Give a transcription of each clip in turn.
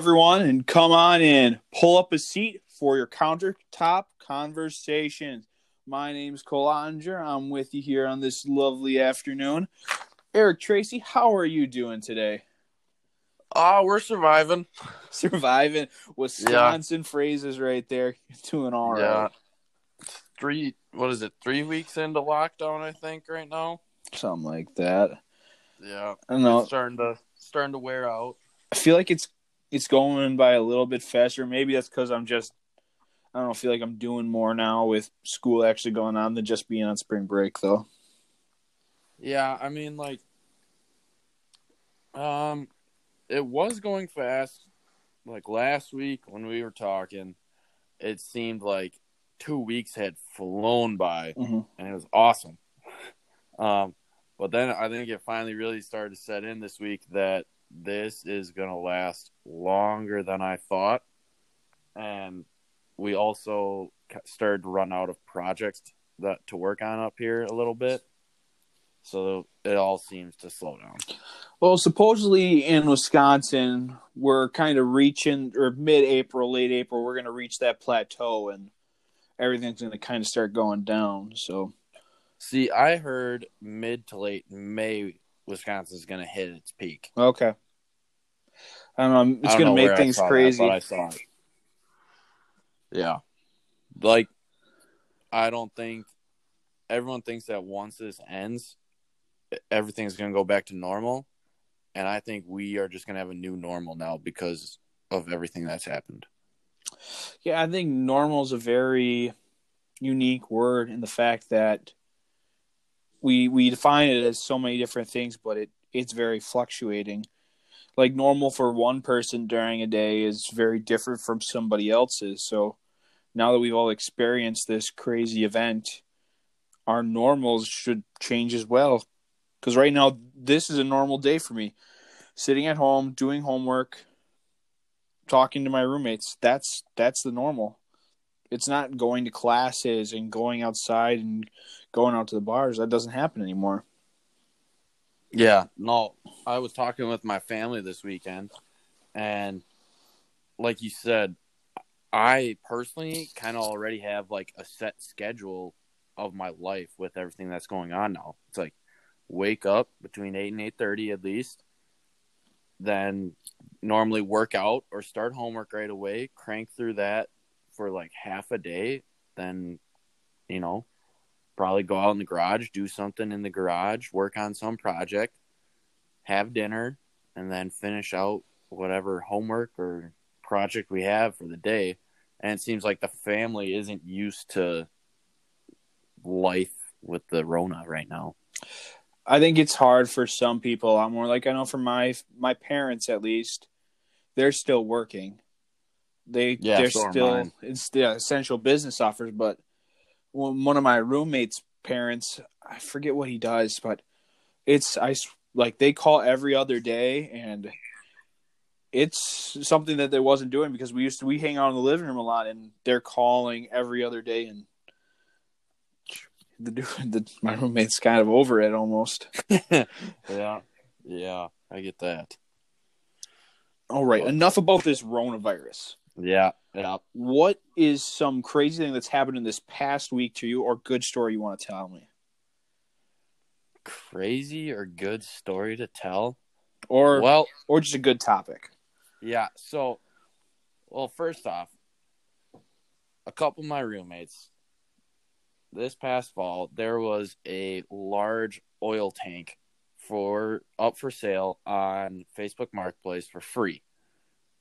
everyone, and come on in. Pull up a seat for your countertop conversations. My name's Cole Ottinger. I'm with you here on this lovely afternoon. Eric Tracy, how are you doing today? Ah, we're surviving. Surviving Wisconsin phrases right there. You're doing all right. Yeah. Three, what is it? Three weeks into lockdown, I think, right now. Something like that. Yeah, I don't know. it's starting to starting to wear out. I feel like it's it's going by a little bit faster. Maybe that's because I'm just I don't know. feel like I'm doing more now with school actually going on than just being on spring break, though. Yeah, I mean, like, um, it was going fast. Like last week when we were talking, it seemed like two weeks had flown by, Mhm. and it was awesome. Um, but then I think it finally really started to set in this week that this is going to last longer than I thought, and we also started to run out of projects that to work on up here a little bit. So it all seems to slow down. Well, supposedly in Wisconsin, we're kind of reaching, or mid-April, late April, we're going to reach that plateau, and everything's going to kind of start going down. So, See, I heard mid to late May, Wisconsin's going to hit its peak. okay, I don't know. It's going to make I things that, crazy. but I saw it. Yeah, like I don't think everyone thinks that once this ends, everything's going to go back to normal, and I think we are just going to have a new normal now because of everything that's happened. Yeah, I think normal is a very unique word in the fact that we we define it as so many different things, but it it's very fluctuating. Like normal for one person during a day is very different from somebody else's. So now that we've all experienced this crazy event, our normals should change as well. Because right now, this is a normal day for me. Sitting at home, doing homework, talking to my roommates. That's that's the normal. It's not going to classes and going outside and going out to the bars. That doesn't happen anymore. Yeah, no, I was talking with my family this weekend, and like you said, I personally kind of already have like a set schedule of my life with everything that's going on now. It's like wake up between eight and eight thirty at least, then normally work out or start homework right away, crank through that for like half a day, then you know probably go out in the garage, do something in the garage, work on some project, have dinner, and then finish out whatever homework or project we have for the day. And it seems like the family isn't used to life with the Rona right now. I think it's hard for some people. I'm more like I know for my my parents at least, they're still working. They Yeah, they're so still it's the essential business offers. But one one of my roommates' parents, I forget what he does, but it's I like they call every other day, and it's something that they wasn't doing because we used to we hang out in the living room a lot, and they're calling every other day, and the, the my roommate's kind of over it almost. yeah. Yeah, I get that. All right, enough about this coronavirus. Yeah, yeah. What is some crazy thing that's happened in this past week to you, or good story you want to tell me, Crazy or good story to tell? or Well, or just a good topic? Yeah. So, well, first off, a couple of my roommates this past fall, there was a large oil tank for up for sale on Facebook Marketplace for free.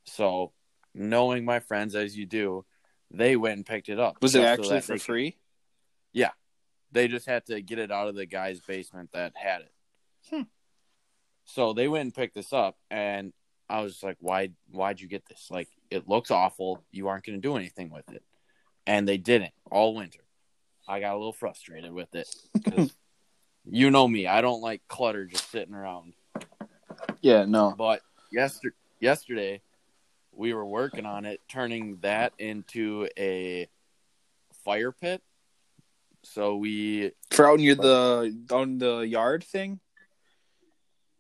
So, knowing my friends as you do, they went and picked it up. Was it actually for free? They just had to get it out of the guy's basement that had it. Hmm. So they went and picked this up, and I was like, "Why? Why'd you get this? Like, it looks awful. You aren't going to do anything with it." And they didn't all winter. I got a little frustrated with it you know me. I don't like clutter just sitting around. Yeah, no. But yesterday, yesterday, we were working on it, turning that into a fire pit. So we For out near the on the yard thing,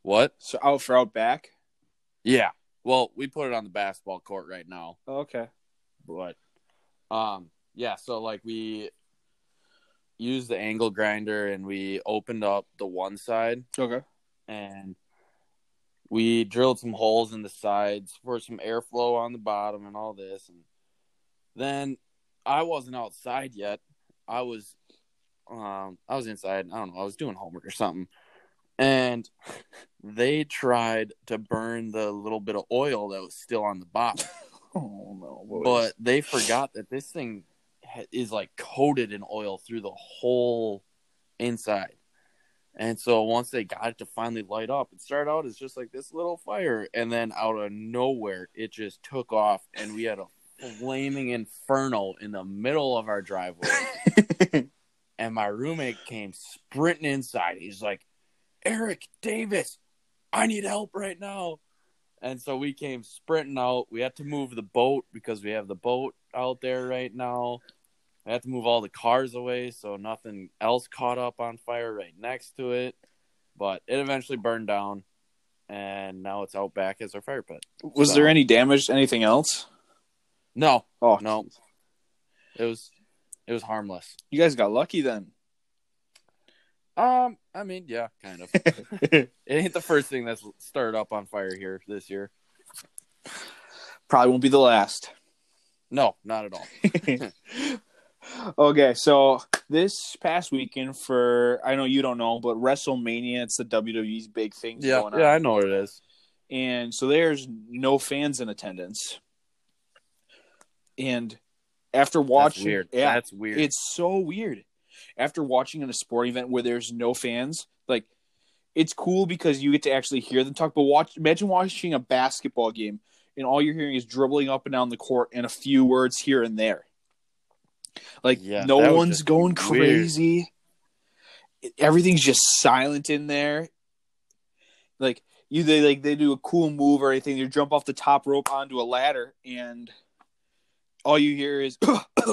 what? so out for out back. Yeah, Well, we put it on the basketball court right now, Okay. but um, yeah. So like we used the angle grinder and we opened up the one side Okay. and we drilled some holes in the sides for some airflow on the bottom and all this and then i wasn't outside yet i was um i was inside i don't know i was doing homework or something and they tried to burn the little bit of oil that was still on the bottom Oh no. boys. but they forgot that this thing is like coated in oil through the whole inside. And so once they got it to finally light up, it started out as just like this little fire, and then out of nowhere, it just took off, and we had a flaming inferno in the middle of our driveway. and my roommate came sprinting inside. He's like, Eric Davis, I need help right now. And so we came sprinting out. We had to move the boat because we have the boat out there right now. I had to move all the cars away so nothing else caught up on fire right next to it. But it eventually burned down, and now it's out back as our fire pit. was So- there any damage? Anything else? No, Oh no, it was it was harmless. You guys got lucky then. Um, I mean, yeah, kind of. it ain't the first thing that's started up on fire here this year. Probably won't be the last. No, not at all. okay, so this past weekend for I know you don't know, but WrestleMania, it's the WWE's big thing Yeah, going on. yeah, I know what it is. and so there's no fans in attendance. And after That's watching, weird. yeah, That's weird. it's so weird. After watching in a sporting event where there's no fans, like it's cool because you get to actually hear them talk. But watch, imagine watching a basketball game and all you're hearing is dribbling up and down the court and a few words here and there. Like Yeah, no one's going weird. crazy. Everything's just silent in there. Like you, they like they do a cool move or anything. They jump off the top rope onto a ladder, and all you hear is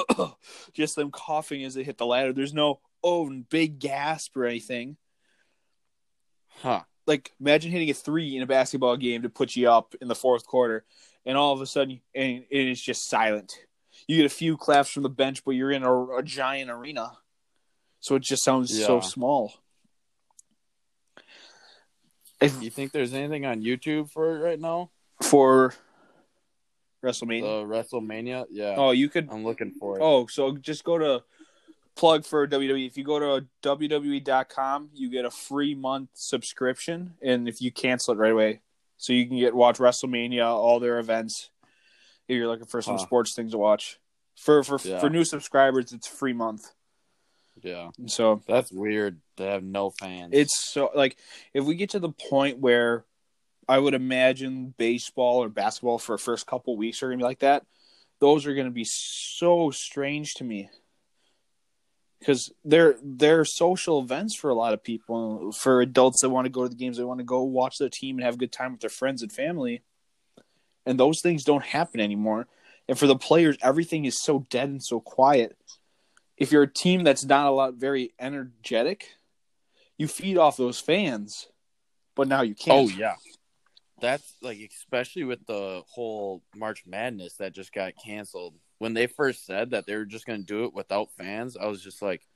just them coughing as they hit the ladder. There's no oh big gasp or anything. huh. Like imagine hitting a three in a basketball game to put you up in the fourth quarter, and all of a sudden, and, and it's just silent. You get a few claps from the bench, but you're in a, a giant arena, so it just sounds so small. If, You think there's anything on YouTube for it right now? for The WrestleMania, WrestleMania? Yeah. oh, you could. I'm looking for it. Oh, so just go to plug for WWE. If you go to WWE.com, you get a free month subscription, and if you cancel it right away, so you can get watch WrestleMania, all their events. If you're looking for some Huh. sports things to watch, for for Yeah. for new subscribers, it's free month. Yeah. And so That's weird to have no fans. it's so like if we get to the point where I would imagine baseball or basketball for the first couple weeks are gonna be like that, those are gonna be so strange to me. Because they're they're social events for a lot of people, for adults that want to go to the games, they want to go watch their team and have a good time with their friends and family. And those things don't happen anymore. And for the players, everything is so dead and so quiet. If you're a team that's not a lot very energetic, you feed off those fans, but now you can't. Oh yeah. That's like especially with the whole March Madness that just got canceled. When they first said that they were just going to do it without fans, I was just like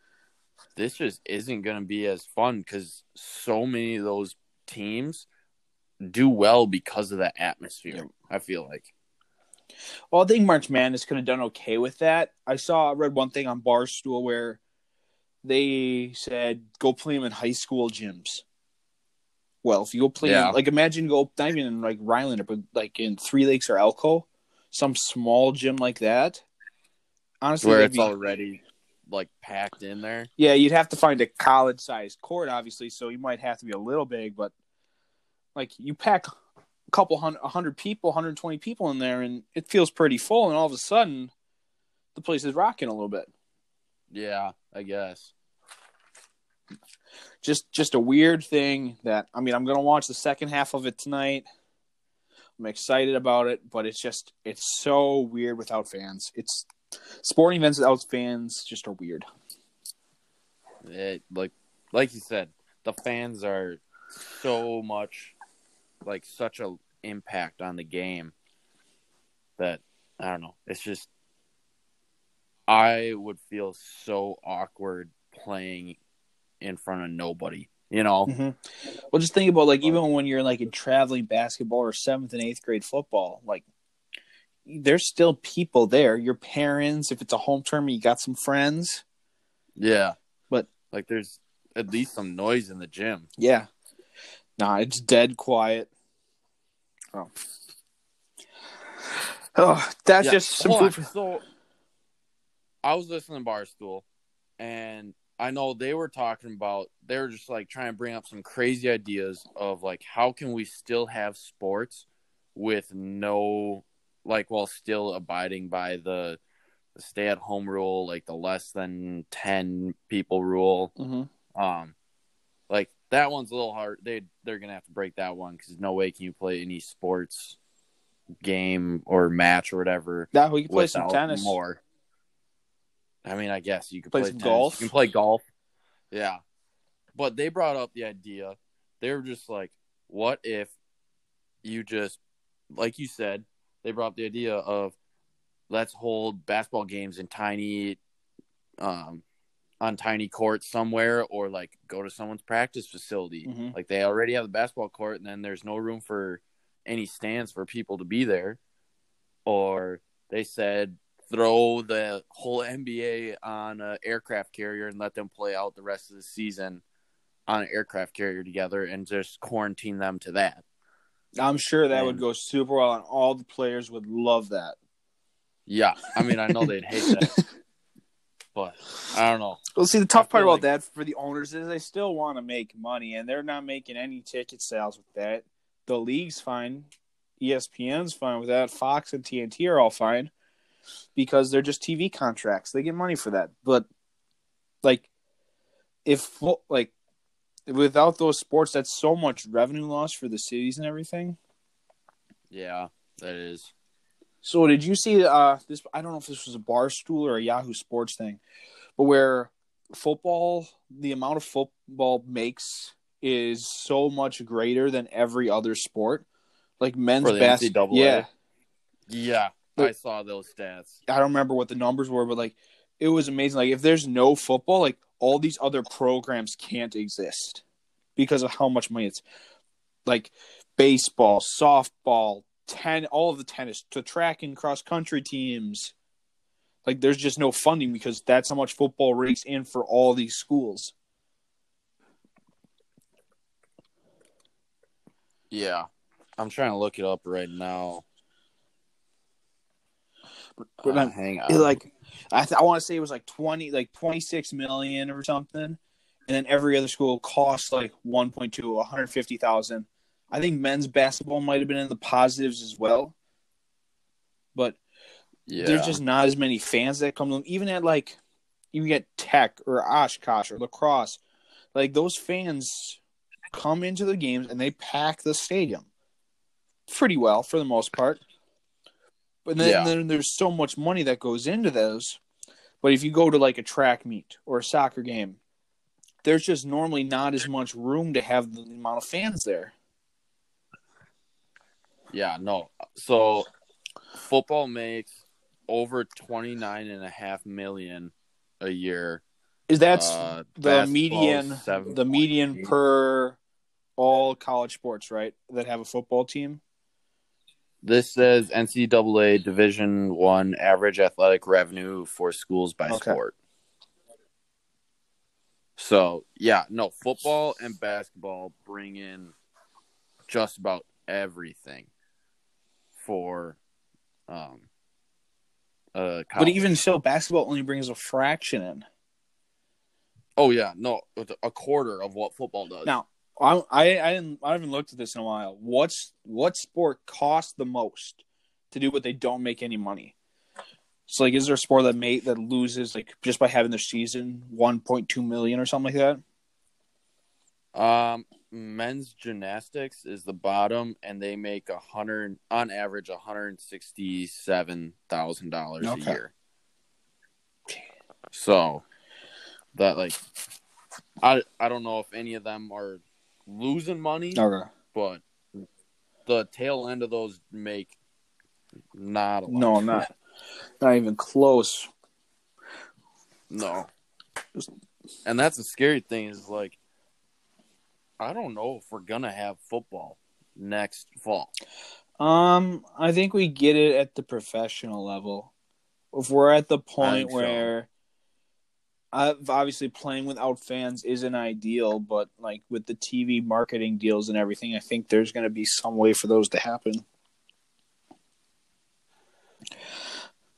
this just isn't going to be as fun cuz so many of those teams do well because of that atmosphere. I feel like. Well, I think March Madness could have done okay with that. I saw, I read one thing on Barstool where they said go play them in high school gyms. Well, if you go play, Yeah. in, like imagine go not even in like Rhinelander, but like in Three Lakes or Elcho, some small gym like that. Honestly, Where it's be- already like packed in there. Yeah, you'd have to find a college sized court, obviously, so you might have to be a little big, but like you pack a couple hundred, a hundred people, 120 people in there, and it feels pretty full, and all of a sudden, the place is rocking a little bit. Yeah, I guess. Just, just a weird thing that I mean, I'm gonna watch the second half of it tonight. I'm excited about it, but it's just, it's so weird without fans. It's sporting events without fans just are weird. It, like like you said, the fans are so much like such a impact on the game that I don't know. It's just I would feel so awkward playing in front of nobody. You know, Mhm. Well, just think about like even when you're like in traveling basketball or seventh and eighth grade football, like there's still people there. Your parents, if it's a home tournament, you got some friends. yeah. But- like, there's at least some noise in the gym. Yeah. Nah, it's dead quiet. Oh. Oh, that's Yeah, just some hold food for- So I was listening to Barstool, and I know they were talking about they were just like trying to bring up some crazy ideas of like how can we still have sports with no like while still abiding by the, the stay at home rule, like the less than ten people rule. Mhm. Um, like that one's a little hard. They they're gonna have to break that one because no way can you play any sports game or match or whatever Nah, we can play some tennis. more. I mean, I guess you could Play play, some golf? You can play golf. Yeah, but they brought up the idea. They were just like, "What if you just, like you said, they brought up the idea of let's hold basketball games in tiny, um, on tiny courts somewhere, or like go to someone's practice facility. Mhm. Like they already have the basketball court, and then there's no room for any stands for people to be there. Or they said throw the whole NBA on an aircraft carrier and let them play out the rest of the season on an aircraft carrier together and just quarantine them to that. I'm sure that would go super well, and all the players would love that. Yeah, I mean, I know they'd hate that, but I don't know. Well, see, the tough part about like- that for the owners is they still want to make money, and they're not making any ticket sales with that. The league's fine, ESPN's fine with that. Fox and TNT are all fine because they're just TV contracts. They get money for that. But like, if like without those sports, that's so much revenue loss for the cities and everything. Yeah, that is. So did you see uh this I don't know if this was a Barstool or a Yahoo Sports thing, but where football the amount of football makes is so much greater than every other sport. Like men's basketball. Yeah. Yeah, But- I saw those stats. I don't remember what the numbers were, but like it was amazing. Like if there's no football, like all these other programs can't exist because of how much money it's like baseball, softball, ten all of the tennis, to track and cross country teams. Like there's just no funding because that's how much football rakes in for all these schools. Yeah, I'm trying to look it up right now. But Uh, hang on. like I, th- I want to say it was like 20 like 26 million or something and then every other school costs like 1.2 150,000 I think men's basketball might have been in the positives as well. But yeah, there's just not as many fans that come to them. Even at like you get tech or Oshkosh or La Crosse like those fans come into the games and they pack the stadium pretty well for the most part. But then, Yeah. then there's so much money that goes into those. But if you go to like a track meet or a soccer game there's just normally not as much room to have the amount of fans there yeah, no. So football makes over 29 and a half million a year. is that's Uh, the median the median per all college sports right that have a football team This says NCAA Division One average athletic revenue for schools by Okay. sport. So yeah, no football and basketball bring in just about everything for um uh but even so basketball only brings a fraction in oh yeah no a quarter of what football does Now, I, I I didn't I haven't looked at this in a while. What's what sport costs the most to do what they don't make any money? So like, is there a sport that made that loses like just by having their season one point two million or something like that? Um, men's gymnastics is the bottom, and they make a hundred on average one hundred sixty-seven thousand dollars a Okay. year. So that like, I I don't know if any of them are losing money, Okay. but the tail end of those make not a lot. No, not not even close. No. And that's the scary thing is like I don't know if we're gonna have football next fall. Um, I think we get it at the professional level. If we're at the point think so. where uh, obviously playing without fans isn't ideal, but like with the TV marketing deals and everything, I think there's going to be some way for those to happen.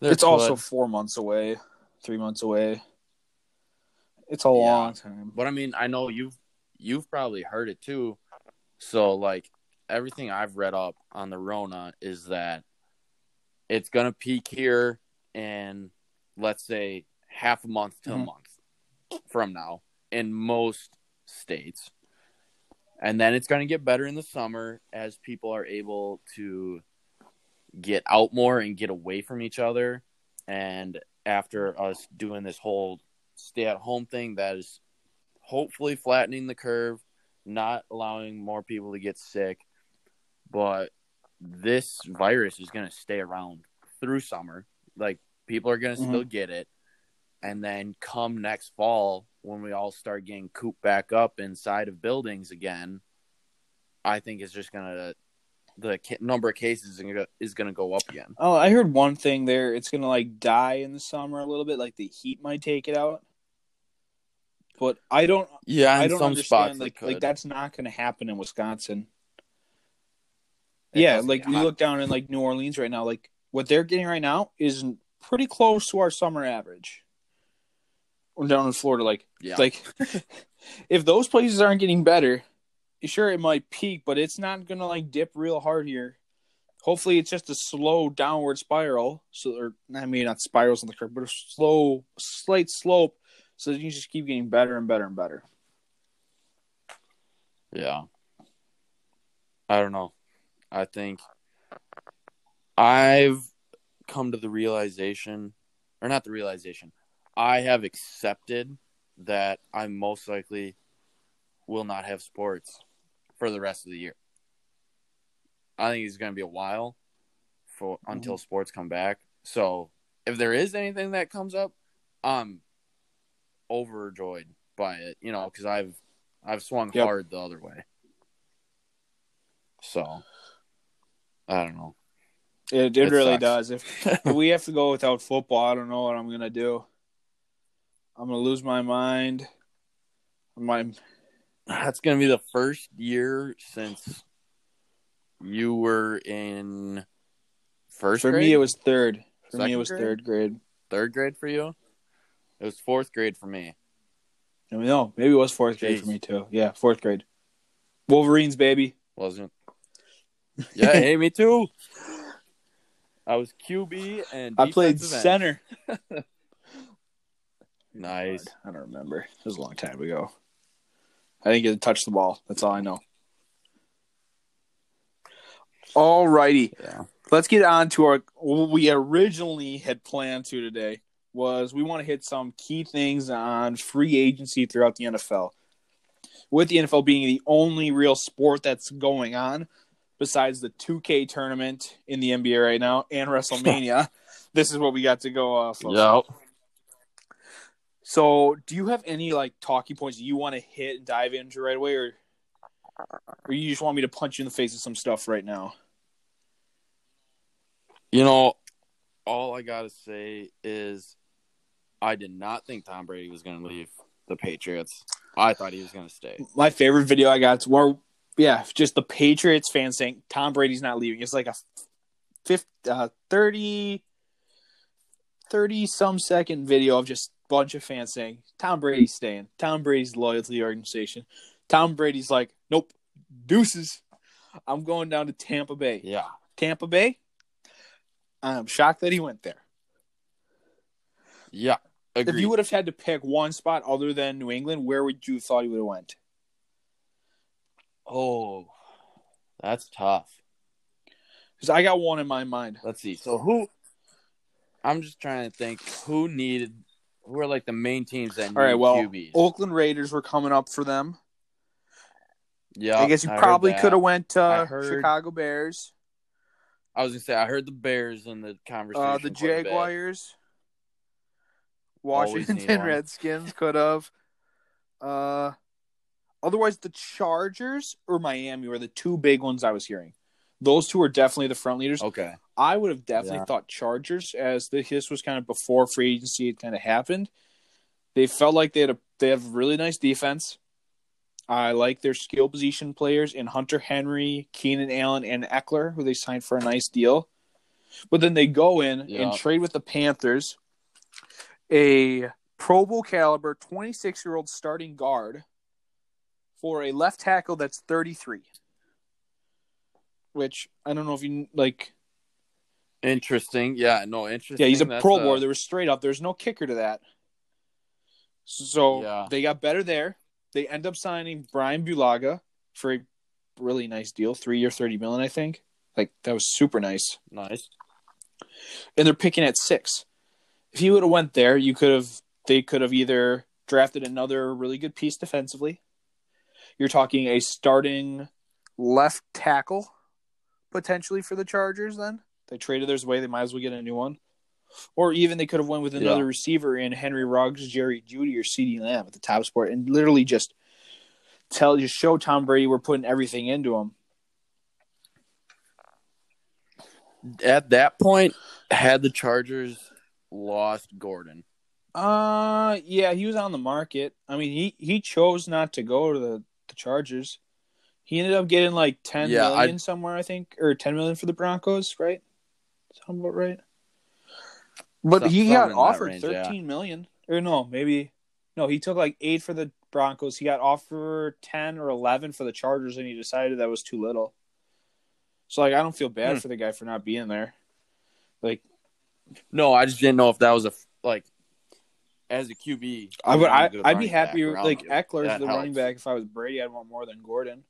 There it's also four months away, three months away. It's a Yeah. long time. But I mean, I know you've you've probably heard it too. So like everything I've read up on the Rona is that it's gonna peak here in let's say half a month to Mhm. a month from now in most states. And then it's gonna get better in the summer as people are able to get out more and get away from each other. And after us doing this whole stay at home thing that is hopefully flattening the curve, not allowing more people to get sick. But this virus is going to stay around through summer. Like people are going to Mhm. still get it. And then come next fall, when we all start getting cooped back up inside of buildings again, I think it's just going to, the number of cases is going to go up again. Oh, I heard one thing there. It's gonna like die in the summer a little bit, like the heat might take it out. But I don't. Yeah, I in don't some understand. spots Like, like that's not gonna happen in Wisconsin. It yeah, like get you look down in like New Orleans right now. Like what they're getting right now is pretty close to our summer average. Or down in Florida, like Yeah. like if those places aren't getting better, sure it might peak, but it's not gonna like dip real hard here. Hopefully, it's just a slow downward spiral. So, or I mean, not spirals on the curve, but a slow, slight slope. So you just keep getting better and better and better. Yeah. I don't know. I think I've come to the realization, or not the realization, I have accepted that I most likely will not have sports for the rest of the year. I think it's going to be a while for until mm-hmm. sports come back. So if there is anything that comes up, I'm overjoyed by it. You know, because I've I've swung Yep. hard the other way. So I don't know. It, it, It really sucks. does. If, if we have to go without football, I don't know what I'm gonna do. I'm gonna lose my mind. My That's gonna be the first year since you were in first for grade. me, it was third. For me, it was grade? third grade. third grade for you. It was fourth grade for me. I mean, no, maybe it was fourth grade for me too. Yeah, fourth grade. Wolverines, baby. Wasn't. Yeah, hey, me too. I was QB and I played center. Nice. I don't remember. It was a long time ago. I didn't get to touch the ball. That's all I know. All righty. Yeah. Let's get on to our what we originally had planned to today was we want to hit some key things on free agency throughout the NFL. With the NFL being the only real sport that's going on besides the 2K tournament in the NBA right now and WrestleMania, this is what we got to go off of. Yep. So, do you have any like talking points you want to hit and dive into right away, or or you just want me to punch you in the face with some stuff right now? You know, all I gotta say is, I did not think Tom Brady was gonna leave the Patriots. I thought he was gonna stay. My favorite video I got where, yeah, just the Patriots fans saying Tom Brady's not leaving. It's like a 50, uh, 30, 30 some second video of just a bunch of fans saying Tom Brady's staying. Tom Brady's loyal to the organization. Tom Brady's like, nope, deuces. I'm going down to Tampa Bay. Yeah. Tampa Bay. I'm shocked that he went there. Yeah. Agreed. If you would have had to pick one spot other than New England, where would you have thought he would have went? oh, that's tough. Because I got one in my mind. Let's see. So who? I'm just trying to think who needed. Who are like the main teams that need All right, well, QBs? Oakland Raiders were coming up for them. Yeah, I guess you heard probably could have went I to heard- Chicago Bears, I was gonna say I heard the Bears in the conversation. uh, the quite a bit. Jaguars, Washington. Redskins could have. Uh, otherwise, the Chargers or Miami were the two big ones I was hearing. Those two are definitely the front leaders. Okay. I would have definitely Yeah. thought Chargers as the, this was kind of before free agency had kind of happened. They felt like they had a they have really nice defense. I like their skill position players in Hunter Henry, Keenan Allen, and Ekeler, who they signed for a nice deal. But then they go in Yeah. and trade with the Panthers a Pro Bowl caliber 26 year old starting guard for a left tackle that's 33. Which I don't know if you like. Interesting. Yeah. No. Interesting. Yeah, he's a That's Pro Bowler. There was straight up. There's no kicker to that. So Yeah. they got better there. They end up signing Brian Bulaga for a really nice deal, three year, thirty million, I think. Like that was super nice. nice. And they're picking at six. If he would have went there, you could have. They could have either drafted another really good piece defensively. You're talking a starting left tackle potentially for the Chargers. Then they traded theirs away. They might as well get a new one. Or even they could have went with another Yeah. receiver in Henry Ruggs, Jerry Jeudy, or CeeDee Lamb at the top spot, and literally just tell just show Tom Brady we're putting everything into him. At that point, had the Chargers lost Gordon, Uh, yeah, he was on the market. I mean, he he chose not to go to the, the Chargers. He ended up getting like ten Yeah, million I- somewhere, I think, or ten million for the Broncos, right? Sound about right. But he got offered range, yeah. thirteen million, or no, maybe no. He took like eight for the Broncos. He got offered ten or eleven for the Chargers, and he decided that was too little. So like, I don't feel bad Hmm. for the guy for not being there. Like, No, I just didn't know if that was a like as a QB. I would. I, I'd be happy. Like. Ekeler's That the running back. If I was Brady, I'd want more than Gordon.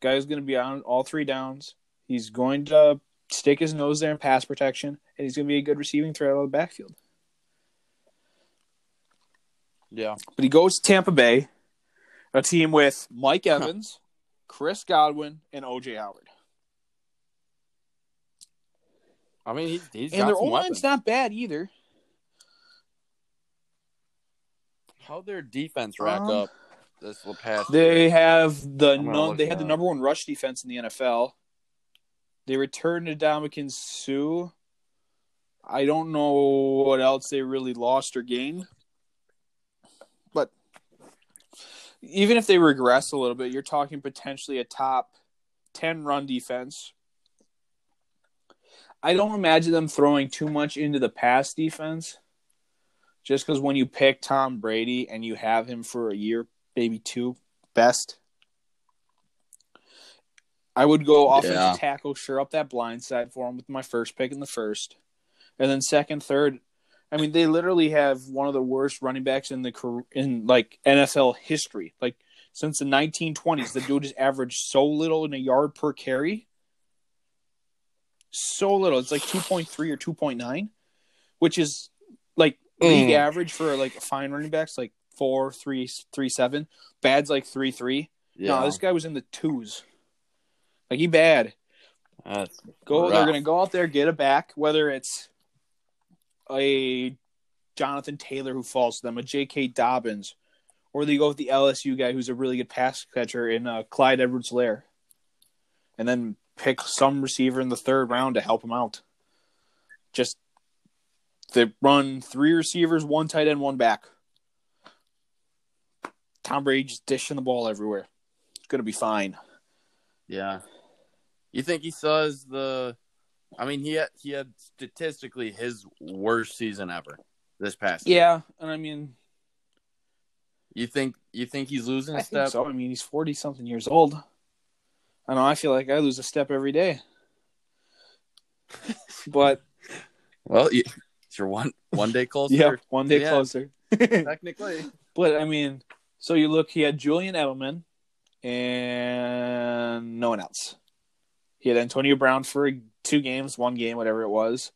Guy's going to be on all three downs. He's going to stick his nose there in pass protection, and he's going to be a good receiving threat out of the backfield. Yeah, But he goes to Tampa Bay, a team with Mike Evans, Chris Godwin, and OJ Howard. I mean he's he's And got their some O line's not bad either. How their defense rack Um, up this past They year? have the I'm num- they had the number one rush defense in the NFL. They returned to Ndamukong Suh. I don't know what else they really lost or gained. But even if they regress a little bit, you're talking potentially a top 10 run defense. I don't imagine them throwing too much into the pass defense. Just because when you pick Tom Brady and you have him for a year, maybe two, best, I would go offensive Yeah. tackle, sure up that blind side for him with my first pick in the first, and then second, third. I mean, they literally have one of the worst running backs in the in like NFL history. Like since the 1920s, the dude has averaged so little in a yard per carry. So little. It's like 2.3 or 2.9, which is like league Mm. average for like fine running backs, like four, three, three, seven. Bad's like three, three. Yeah, No, this guy was in the twos. Like he bad. that's Go. They're gonna go out there get a back, whether it's a Jonathan Taylor who falls to them, a J.K. Dobbins, or they go with the LSU guy who's a really good pass catcher in uh, Clyde Edwards-Helaire, and then pick some receiver in the third round to help him out. Just they run three receivers, one tight end, one back. Tom Brady just dishing the ball everywhere. It's gonna be fine. Yeah. You think he saws the? I mean, he had, he had statistically his worst season ever this past. year. Yeah, and I mean, You think you think he's losing a I step? think so. I mean, he's forty something years old. I know. I feel like I lose a step every day. but Well, you, you're one one day closer. yeah, one day Yeah. closer. Technically. but I mean, so you look. He had Julian Edelman and no one else. He had Antonio Brown for two games, one game, whatever it was.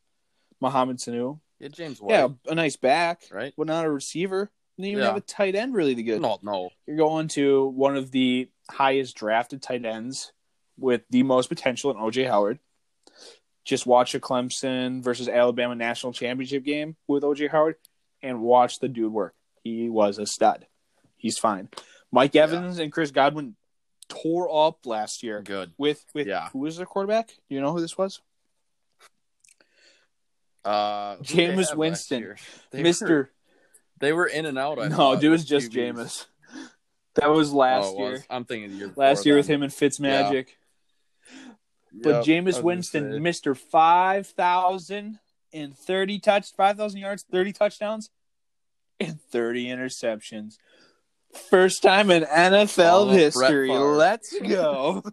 Mohamed Sanu. Yeah, James White. Yeah, a nice back, Right. but not a receiver. Didn't even Yeah. have a tight end really the good. No, no. You're going to one of the highest drafted tight ends with the most potential in OJ Howard. Just watch a Clemson versus Alabama national championship game with OJ Howard and watch the dude work. He was a stud. He's fine. Mike Evans yeah. and Chris Godwin tore up last year. Good. With with yeah. who was their quarterback? Do you know who this was? Uh Jameis Winston. Mr. Were, they were in and out. I no, it was just. Jameis. That was last oh, year. Was. I'm thinking year last year then. with him and Fitzmagic. Yeah. But yep, Jameis Winston, Mister Five Thousand and thirty touch, five thousand yards, thirty touchdowns, and thirty interceptions. First time in NFL history. Let's go.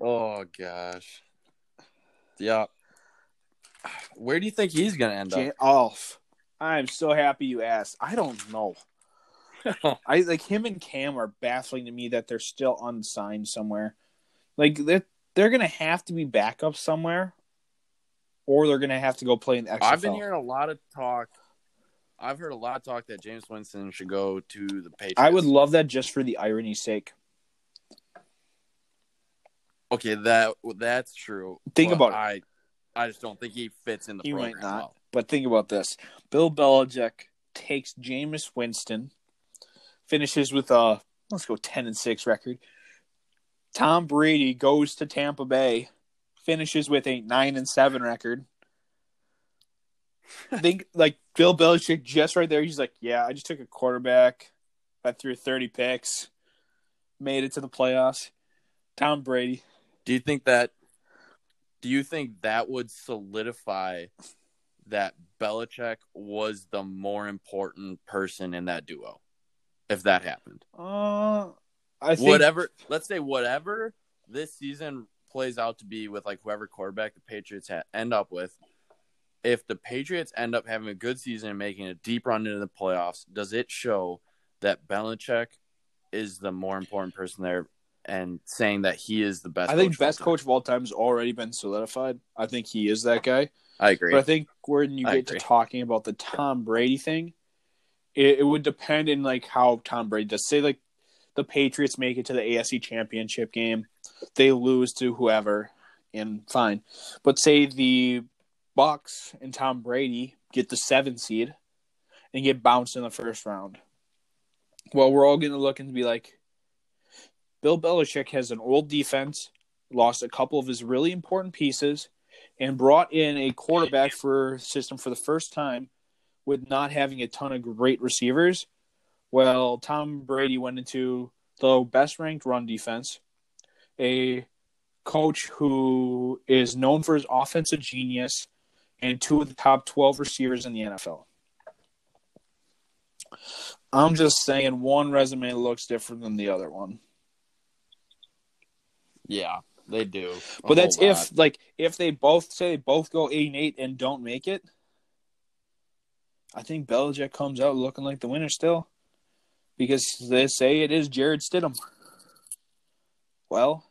oh gosh. Yeah. Where do you think he's gonna end up? Off. Oh, I'm so happy you asked. I don't know. I like him and Cam are baffling to me that they're still unsigned somewhere. Like they're they're gonna have to be backup somewhere, or they're gonna have to go play in the XFL. I've been hearing a lot of talk I've heard a lot of talk that Jameis Winston should go to the Patriots. I would love that just for the irony's sake. Okay, that that's true. Think about it. I I just don't think he fits in the he program. might not. Well. But think about this: Bill Belichick takes Jameis Winston, finishes with a let's go ten and six record. Tom Brady goes to Tampa Bay, finishes with a nine and seven record. I think like Bill Belichick just right there. He's like, yeah, I just took a quarterback. I threw 30 picks, made it to the playoffs. Tom Brady. Do you think that? Do you think that would solidify that Belichick was the more important person in that duo, if that happened? Uh, I think whatever. Let's say whatever this season plays out to be with like whoever quarterback the Patriots ha- end up with if the Patriots end up having a good season and making a deep run into the playoffs, does it show that Belichick is the more important person there and saying that he is the best? I think best coach of all time has already been solidified. I think he is that guy. I agree. But I think when you get to talking about the Tom Brady thing, it, it would depend in like how Tom Brady does. Say like the Patriots make it to the AFC Championship game, they lose to whoever, and fine. But say the Bucs and Tom Brady get the seven seed and get bounced in the first round. Well, we're all going to look and be like, Bill Belichick has an old defense, lost a couple of his really important pieces, and brought in a quarterback for system for the first time with not having a ton of great receivers. Well, Tom Brady went into the best ranked run defense, a coach who is known for his offensive genius and two of the top 12 receivers in the NFL. I'm just saying one resume looks different than the other one. Yeah, they do. But that's if like if they both say they both go eight and eight and don't make it. I think Belichick comes out looking like the winner still. Because they say it is Jarrett Stidham. Well,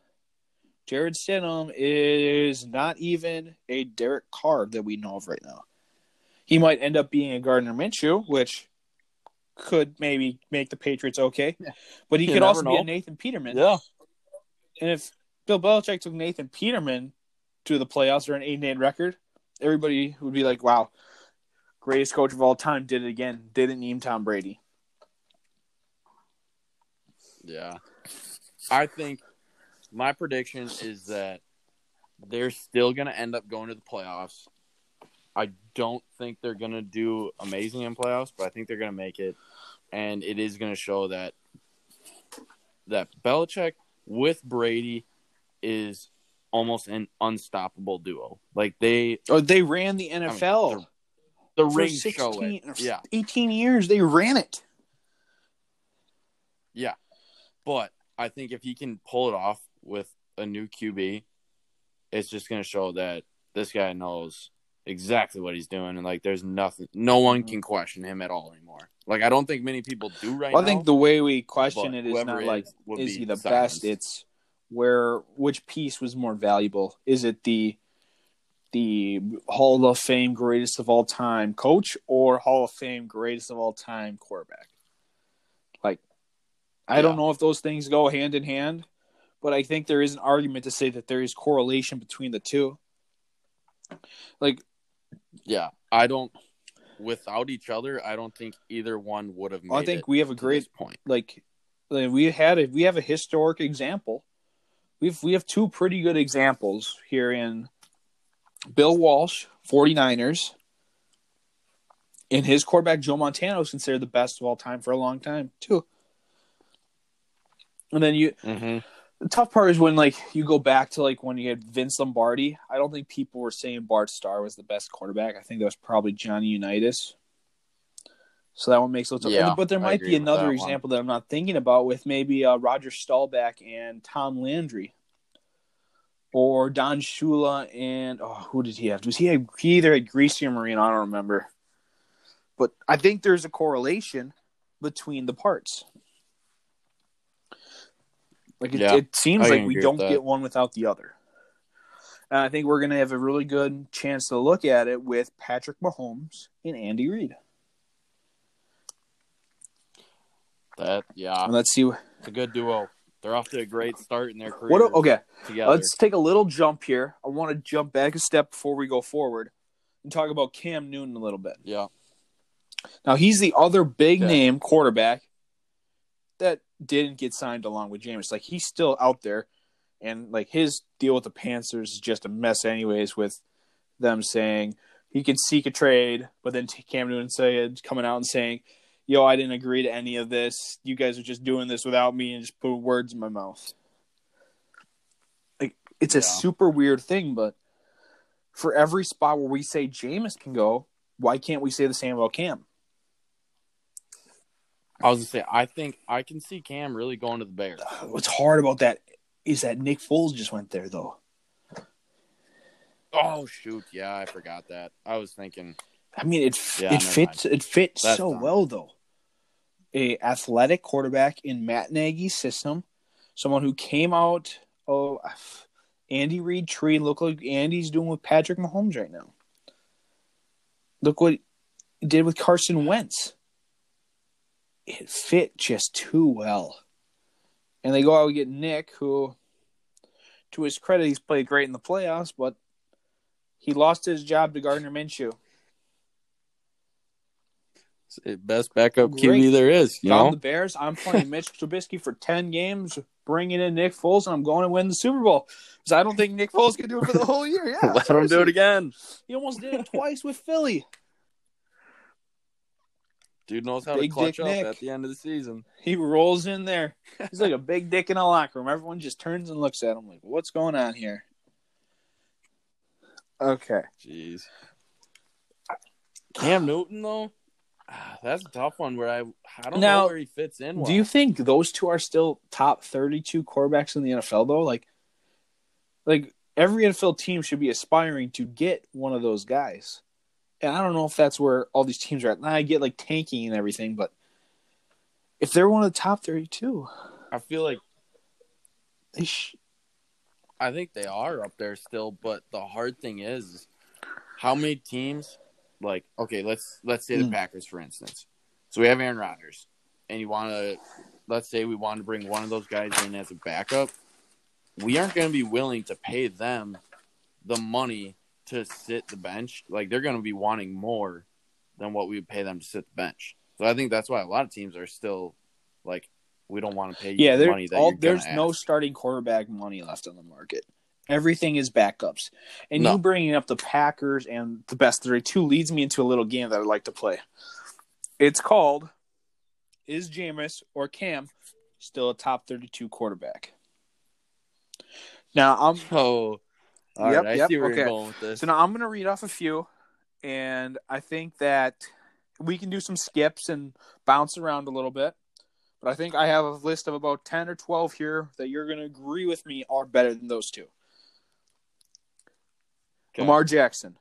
Jarrett Stidham is not even a Derek Carr that we know of right now. He might end up being a Gardner Minshew, which could maybe make the Patriots okay. But he you could also know. be a Nathan Peterman. Yeah. And if Bill Belichick took Nathan Peterman to the playoffs or an 8 8 record, everybody would be like, wow, greatest coach of all time did it again. Didn't name Tom Brady. Yeah. I think my prediction is that they're still going to end up going to the playoffs. I don't think they're going to do amazing in playoffs, but I think they're going to make it, and it is going to show that that Belichick with Brady is almost an unstoppable duo. Like they, oh, they ran the NFL. I mean, the, the ring 16, yeah, eighteen years they ran it. Yeah, but I think if he can pull it off with a new QB, it's just going to show that this guy knows exactly what he's doing, and like there's nothing, no one mm-hmm. can question him at all anymore. Like I don't think many people do right well, now. I think the way we question it is not is, like is he the silenced. best? It's where which piece was more valuable? Is it the the Hall of Fame greatest of all time coach or Hall of Fame greatest of all time quarterback? I don't know if those things go hand in hand, but I think there is an argument to say that there is correlation between the two. Like Yeah, I don't. Without each other, I don't think either one would have made. I think we have a great point. like like, we had a, we have a historic example. We've we have two pretty good examples here in Bill Walsh, 49ers, and his quarterback Joe Montana was considered the best of all time for a long time too. And then you hmm the tough part is when like you go back to like when you had Vince Lombardi. I don't think people were saying Bart Starr was the best quarterback. I think that was probably Johnny Unitas. So that one makes it. Yeah, but there might be another that one. example that I'm not thinking about with maybe uh, Roger Staubach and Tom Landry, or Don Shula and oh, who did he have? Was he had, he either had Griese or Marino? I don't remember. But I think there's a correlation between the parts. Like it, Yeah, it seems like we don't get one without the other. And I think we're going to have a really good chance to look at it with Patrick Mahomes and Andy Reid. That yeah, And let's see it's a good duo. They're off to a great start in their career. what okay, together. let's take a little jump here. I want to jump back a step before we go forward and talk about Cam Newton a little bit. yeah, Now he's the other big name quarterback that didn't get signed along with Jameis. Like he's still out there, and like his deal with the Panthers is just a mess, anyways. With them saying he could seek a trade, but then Cam Newton said coming out and saying, "Yo, I didn't agree to any of this. You guys are just doing this without me and just put words in my mouth." Like it's a super weird thing, but for every spot where we say Jameis can go, why can't we say the same about Cam? I was gonna say I think I can see Cam really going to the Bears. What's hard about that is that Nick Foles just went there, though. Oh shoot, yeah, I forgot that. I was thinking, I mean, it Yeah, it fits it fits That's so well, though. A athletic quarterback in Matt Nagy's system, someone who came out. Oh, Andy Reid tree. Look like Andy's doing with Patrick Mahomes right now. Look what he did with Carson Wentz. It fit just too well. And they go out and get Nick, who, to his credit, he's played great in the playoffs, but he lost his job to Gardner Minshew. best backup Great. QB there is. You If know, the Bears, I'm playing Mitch Trubisky for 10 games, bringing in Nick Foles, and I'm going to win the Super Bowl. Because I don't think Nick Foles can do it for the whole year. Yeah, let him do it again. He almost did it twice with Philly. Dude knows how Big to clutch up Nick. at the end of the season. He rolls in there. He's like a big dick in a locker room. Everyone just turns and looks at him like, what's going on here? Okay. Jeez. Cam Newton though, ah, that's a tough one. Where I I don't Now, know where he fits in. Well. Do you think those two are still top 32 quarterbacks in the NFL though? Like like every NFL team should be aspiring to get one of those guys. And I don't know if that's where all these teams are at. Now I get like tanking and everything, but if they're one of the top 32, I feel like they sh- I think they are up there still, but the hard thing is how many teams like okay, let's let's say the Mm. Packers for instance. So we have Aaron Rodgers and you want to let's say we want to bring one of those guys in as a backup. We aren't going to be willing to pay them the money to sit the bench. Like they're going to be wanting more than what we would pay them to sit the bench. So I think that's why a lot of teams are still like we don't want to pay you Yeah, the money that all, there's no ask. starting quarterback money left on the market. Everything is backups. And No. you bringing up the Packers and the best 32 leads me into a little game that I'd like to play. It's called Is Jameis or Cam still a top 32 quarterback? Now, I'm Oh, all Yep, right. I yep, okay. you're going with this. So now I'm going to read off a few, and I think that we can do some skips and bounce around a little bit. But I think I have a list of about 10 or 12 here that you're going to agree with me are better than those two. Okay. Lamar Jackson,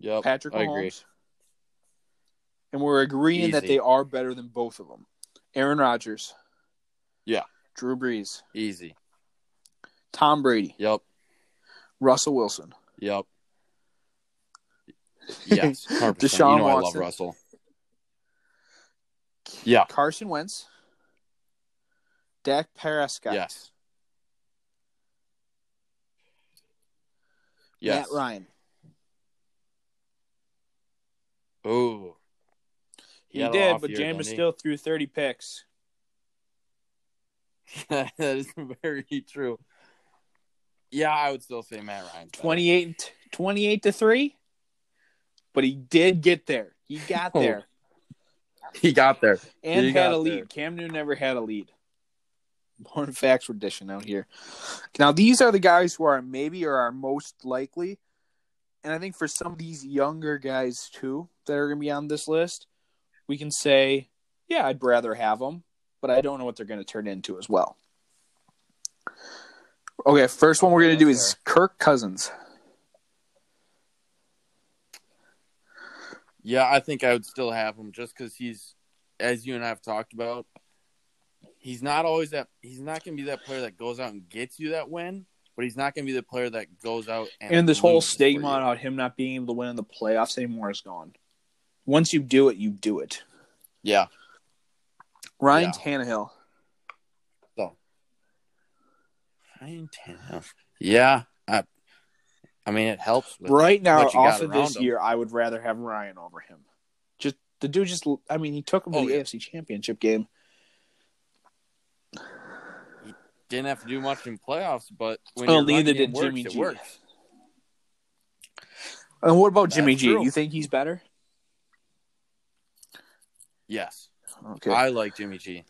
Yep, Patrick I Mahomes. agree. And we're agreeing that they are better than both of them. Aaron Rodgers. Yeah. Drew Brees. Easy. Tom Brady. Yep. Russell Wilson. Yep. Yes. 100%. Deshaun you know I love Watson. Russell. Yeah. Carson Wentz, Dak Prescott, Yes. Yes. Matt Ryan. Ooh. He an did, but Jameis still threw 30 picks. that is very true. Yeah, I would still say Matt Ryan. 28, 28 to 3. But he did get there. He got Oh, there He got there. and he had got a lead. there. Cam Newton never had a lead. Born facts we're dishing out here. Now, these are the guys who are maybe or are most likely. And I think for some of these younger guys, too, that are going to be on this list, we can say, yeah, I'd rather have them, but I don't know what they're going to turn into as well. Okay, first one we're going to do is Kirk Cousins. Yeah, I think I would still have him just because he's, as you and I have talked about, he's not always that. He's not going to be that player that goes out and gets you that win, but he's not going to be the player that goes out and, And this whole loses for stigma about him not being able to win in the playoffs anymore is gone. Once you do it, you do it. Yeah, Ryan Yeah. Tannehill. Ryan Tannehill. Yeah, I, I mean it helps. Right now, what you off got of this him. year, I would rather have Ryan over him. Just the dude, just I mean, he took him to Oh, the yeah. AFC Championship game. He didn't have to do much in playoffs, but when your neither did works, Jimmy G. works. And what about That's Jimmy G? true. You think he's better? Yes, Okay. I like Jimmy G.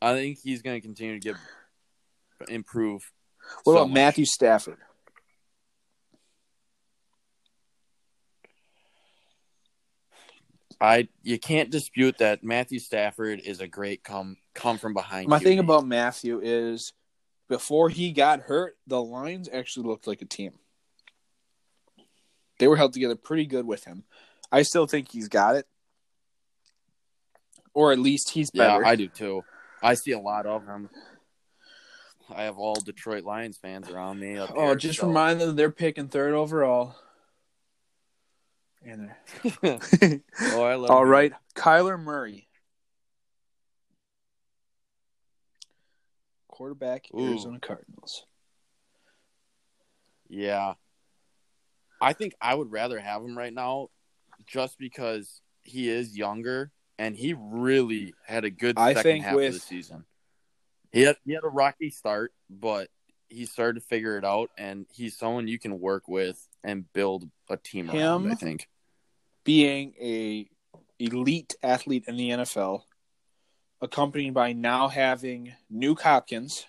I think he's going to continue to get improve. what so about much. Matthew Stafford? I you can't dispute that Matthew Stafford is a great come come from behind. My QB. thing about Matthew is before he got hurt, the Lions actually looked like a team. They were held together pretty good with him. I still think he's got it. Or at least he's better. yeah. I do too. I see a lot of him. I have all Detroit Lions fans around me. Oh, just so- remind them they're picking third overall. And they're oh, I love All him. right, Kyler Murray, quarterback, Ooh. Arizona Cardinals. Yeah. I think I would rather have him right now just because he is younger and he really had a good I second half of the season. He had, he had a rocky start, but he started to figure it out and he's someone you can work with and build a team around, I think. Being a elite athlete in the NFL, accompanied by now having Nuk Hopkins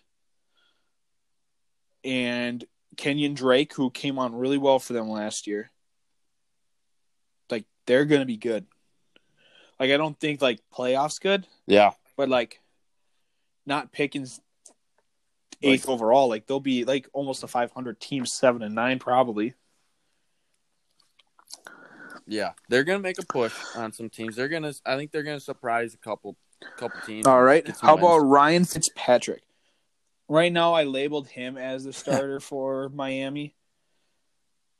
and Kenyan Drake, who came on really well for them last year. Like they're gonna be good. Like I don't think like playoffs good, Yeah. but like not Pickens eighth overall. Like they'll be like almost a 500 team, seven and nine probably. Yeah. They're going to make a push on some teams. They're going to I think they're to surprise a couple couple teams. All right. How wins. about Ryan Fitzpatrick? Right now, I labeled him as the starter for Miami.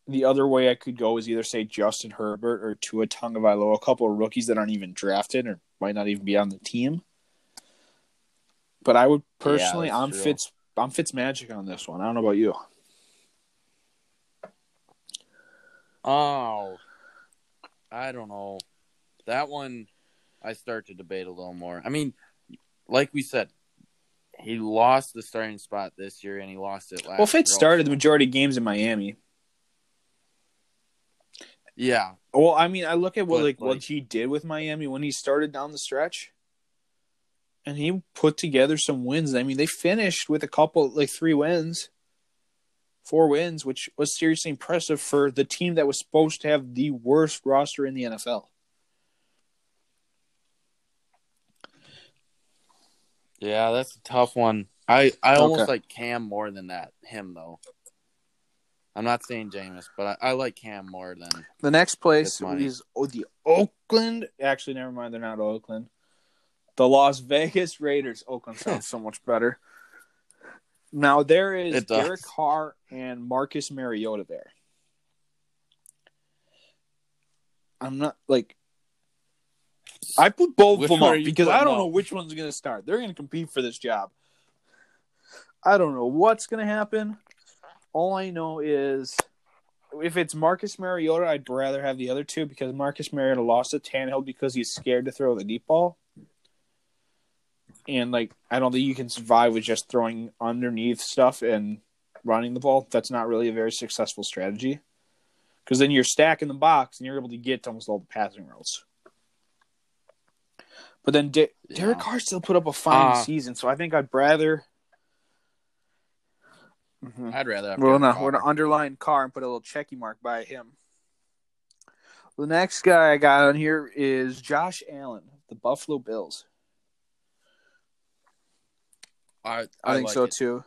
The other way I could go is either say Justin Herbert or Tua Tagovailoa, a couple of rookies that aren't even drafted or might not even be on the team. But I would personally, that's I'm true. Fitz, I'm Fitz magic on this one. I don't know about you. Oh, I don't know. That one, I start to debate a little more. I mean, like we said, he lost the starting spot this year, and he lost it last. Well, Fitz started the majority of games in Miami. Yeah, Well, I mean, I look at what But, like, what he did with Miami when he started down the stretch, and he put together some wins. I mean, they finished with a couple, like three wins, four wins, which was seriously impressive for the team that was supposed to have the worst roster in the NFL. yeah, that's a tough one. I I almost like Cam more than that him though. I'm not saying Jameis, but I, I like Cam more than The next place That's is oh, the Oakland. Actually, never mind. They're not Oakland. The Las Vegas Raiders. Oakland sounds so much better. Now there is Derek Carr and Marcus Mariota there. I'm not like I put both Which of them up because I don't know which one's going to start. They're going to compete for this job. I don't know what's going to happen. All I know is if it's Marcus Mariota, I'd rather have the other two because Marcus Mariota lost to Tannehill because he's scared to throw the deep ball. And like I don't think you can survive with just throwing underneath stuff and running the ball. That's not really a very successful strategy. Because then you're stacking the box and you're able to get to almost all the passing routes. But then De- Yeah. Derek Carr still put up a fine Uh, season, so I think I'd rather. Mhm. I'd rather We're gonna we're gonna underline Carr and put a little checky mark by him. The next guy I got on here is Josh Allen, the Buffalo Bills. I, I, think like so it. too.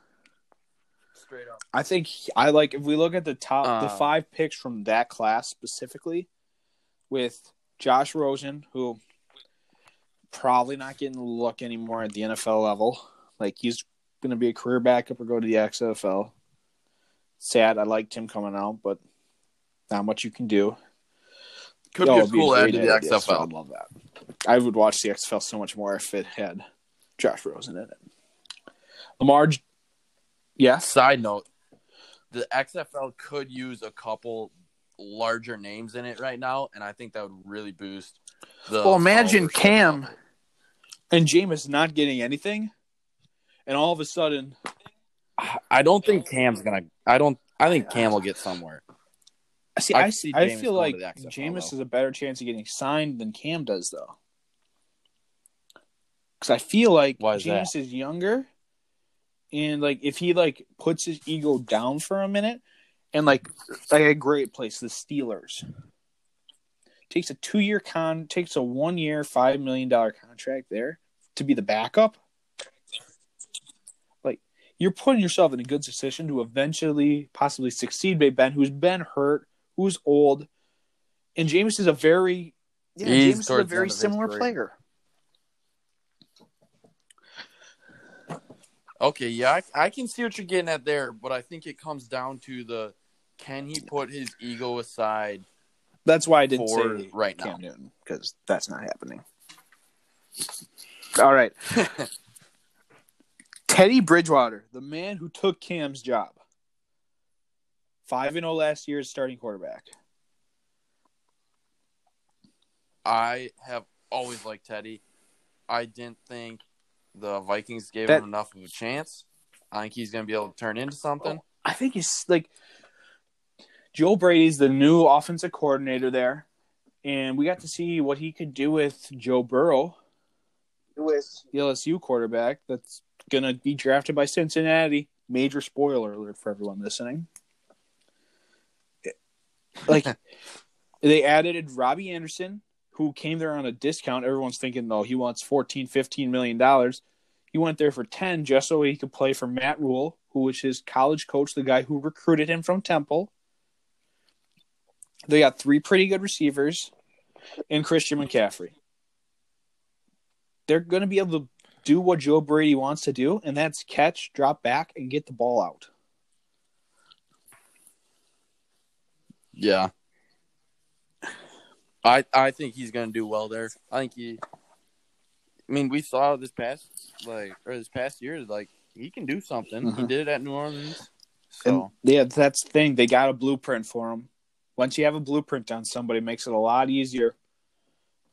Straight up. I think I like if we look at the top the Uh, five picks from that class specifically, with Josh Rosen, who probably not getting the look anymore at the NFL level. Like he's gonna be a career backup or go to the XFL. Sad, I liked him coming out, but not much you can do. Could Oh, be a it'd cool add great to the XFL. I'd love that. I would watch the XFL so much more if it had Josh Rosen in it. Lamar, J- yes, Side note: the XFL could use a couple larger names in it right now, and I think that would really boost the. Well, imagine followership. Cam and Jameis not getting anything, and all of a sudden, I don't think Cam's gonna. I don't. I think Cam will get somewhere. see, I I, could see I Jameis feel going like to the XFL, Jameis though. has a better chance of getting signed than Cam does, though. Because I feel like Why is Jameis that? is younger, and like if he like puts his ego down for a minute, and like like a great place, the Steelers takes a two year con, takes a one year five million dollar contract there to be the backup. Like you're putting yourself in a good position to eventually possibly succeed, Big Ben, who's been hurt, who's old, and Jameis is a very yeah, He's Jameis is a very end of his similar player. Okay, yeah, I, I can see what you're getting at there, but I think it comes down to the can he put his ego aside? That's why I didn't say right Cam now. Newton because that's not happening. All right, Teddy Bridgewater, the man who took Cam's job, five and zero last year as starting quarterback. I have always liked Teddy. I didn't think the Vikings gave That- him enough of a chance. I think he's going to be able to turn into something. Oh, I think he's like Joe Brady's the new offensive coordinator there, and we got to see what he could do with Joe Burrow, with the LSU quarterback that's gonna be drafted by Cincinnati. Major spoiler alert for everyone listening. Like they added Robbie Anderson, who came there on a discount. Everyone's thinking, though, he wants 14, 15 million dollars. He went there for 10 just so he could play for Matt Rhule, who was his college coach, the guy who recruited him from Temple. They got three pretty good receivers and Christian McCaffrey. They're going to be able to do what Joe Brady wants to do, and that's catch, drop back, and get the ball out. Yeah. I I think he's going to do well there. I think he I mean, we saw this past like or this past year like he can do something. He Mhm. did it at New Orleans. And So, yeah, that's the thing. They got a blueprint for him. Once you have a blueprint on somebody, it makes it a lot easier.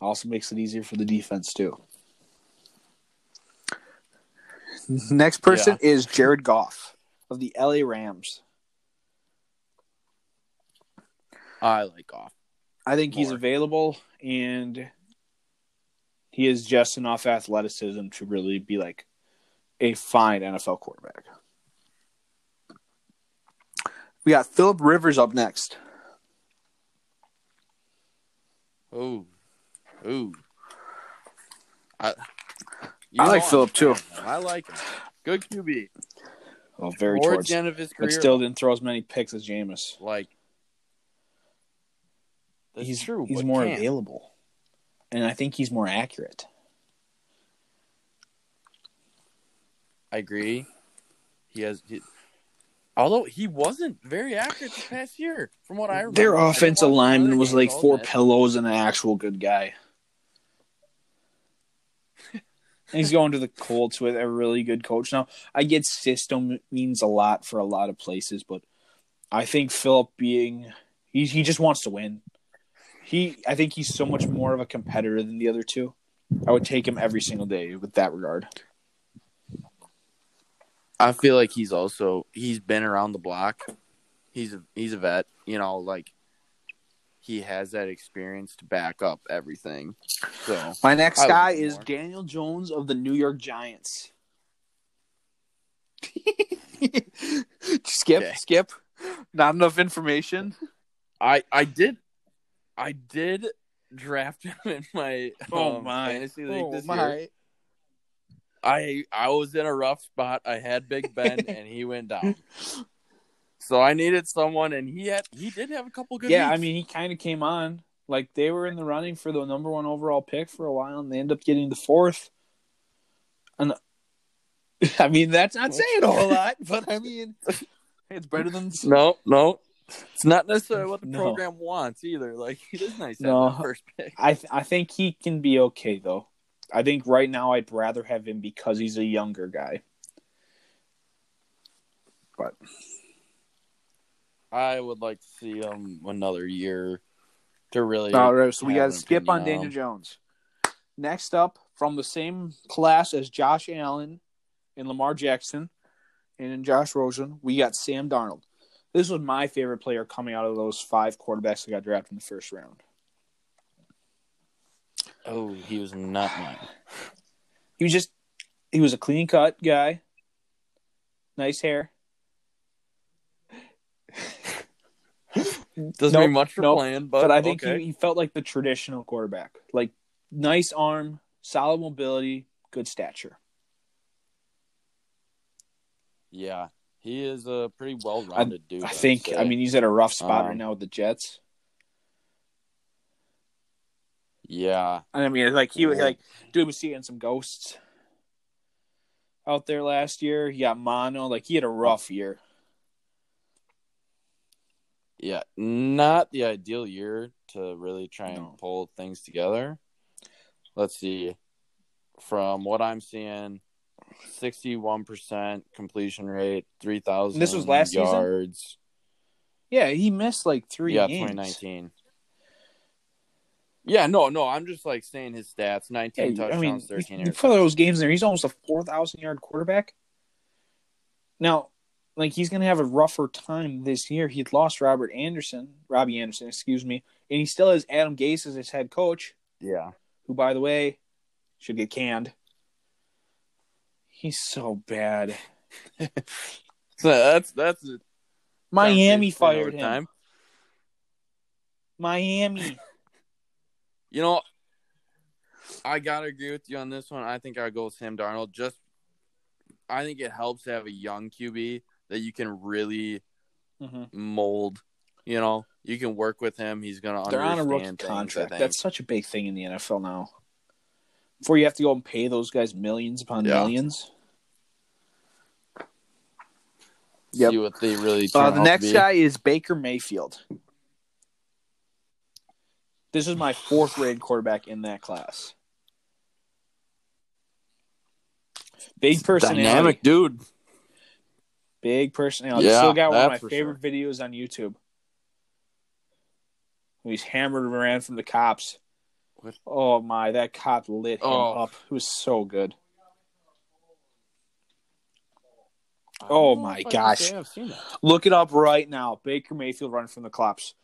Also makes it easier for the defense too. Next person is Jared Goff of the LA Rams. I like Goff. I think he's available and he is just enough athleticism to really be like a fine NFL quarterback. We got Philip Rivers up next. Ooh. Ooh. I I like know I'm Phillip, a too. I like him. Good QB. Well, very Towards towards, the end of his career, but still didn't throw as many picks as Jameis. like that's he's true. He's more can't. available, and I think he's more accurate. I agree. He has. He, although he wasn't very accurate this past year, from what I remember. Their offensive watch lineman was like four admit. pillows and an actual good guy. he's going to the Colts with a really good coach. Now, I get system means a lot for a lot of places, but I think Philip being he he just wants to win. He I think he's so much more of a competitor than the other two. I would take him every single day with that regard. I feel like he's also he's been around the block. He's a he's a vet, you know, like he has that experience to back up everything. So My next I guy is more. Daniel Jones of the New York Giants. skip, Okay. skip. Not enough information. I I did I did draft him in my Oh um, my! fantasy league Oh this my! year. I I was in a rough spot. I had Big Ben and he went down. So I needed someone and he had he did have a couple good Yeah, I mean, he kind of came on. Like they were in the running for the number one overall pick for a while, and they end up getting the fourth. And I mean, that's not saying a whole lot, but I mean, it's better than No, no. It's not necessarily what the No. program wants either. Like it is nice to No. have that first pick. I th- I think he can be okay though. I think right now I'd rather have him because he's a younger guy. But I would like to see him another year to really all right, so we got to skip on opinion Daniel Jones. Next up, from the same class as Josh Allen and Lamar Jackson and Josh Rosen, we got Sam Darnold. This was my favorite player coming out of those five quarterbacks that got drafted in the first round. Oh, he was not mine. He was just he was a clean cut guy, nice hair. Doesn't Nope, mean much for nope. playing, but, But, I think okay. he, he felt like the traditional quarterback, like nice arm, solid mobility, good stature. yeah, he is a pretty well-rounded dude. I I'd think. say. I mean, he's at a rough spot Um, right now with the Jets. yeah, I mean, like he was like, dude was seeing some ghosts out there last year. He got mono. Like he had a rough year. yeah, not the ideal year to really try and No. pull things together. Let's see. From what I'm seeing, sixty-one percent completion rate, three thousand. This was last season? yards. Yeah, he missed like three yeah, 2019. Yeah, no, no. I'm just like saying his stats: Yeah, 19 I touchdowns, mean, 13 you yards. put those games in there. He's almost a four thousand yard quarterback. Now, like he's gonna have a rougher time this year. He'd lost Robert Anderson, Robbie Anderson, excuse me, and he still has Adam Gase as his head coach, Yeah, who, by the way, should get canned. He's so bad. so that's that's a Miami fired him. time. Miami. You know, I gotta agree with you on this one. I think I'd go with Sam Darnold. Just, I think it helps to have a young QB that you can really hmm mold. You know, you can work with him. He's gonna. They're on a rookie things, contract. That's such a big thing in the NFL now. Before you have to go and pay those guys millions upon Yeah. millions. Yep. see what they really. Uh, the out next to be. guy is Baker Mayfield. This is my fourth grade quarterback in that class. Big personality. dynamic dude. Big personality. Yeah, Still got one of my that's for favorite videos on YouTube. He's hammered around from the cops. Oh my, that cop lit him Oh. up. It was so good. Oh my if I can gosh. say I've seen that. Look it up right now. Baker Mayfield running from the cops.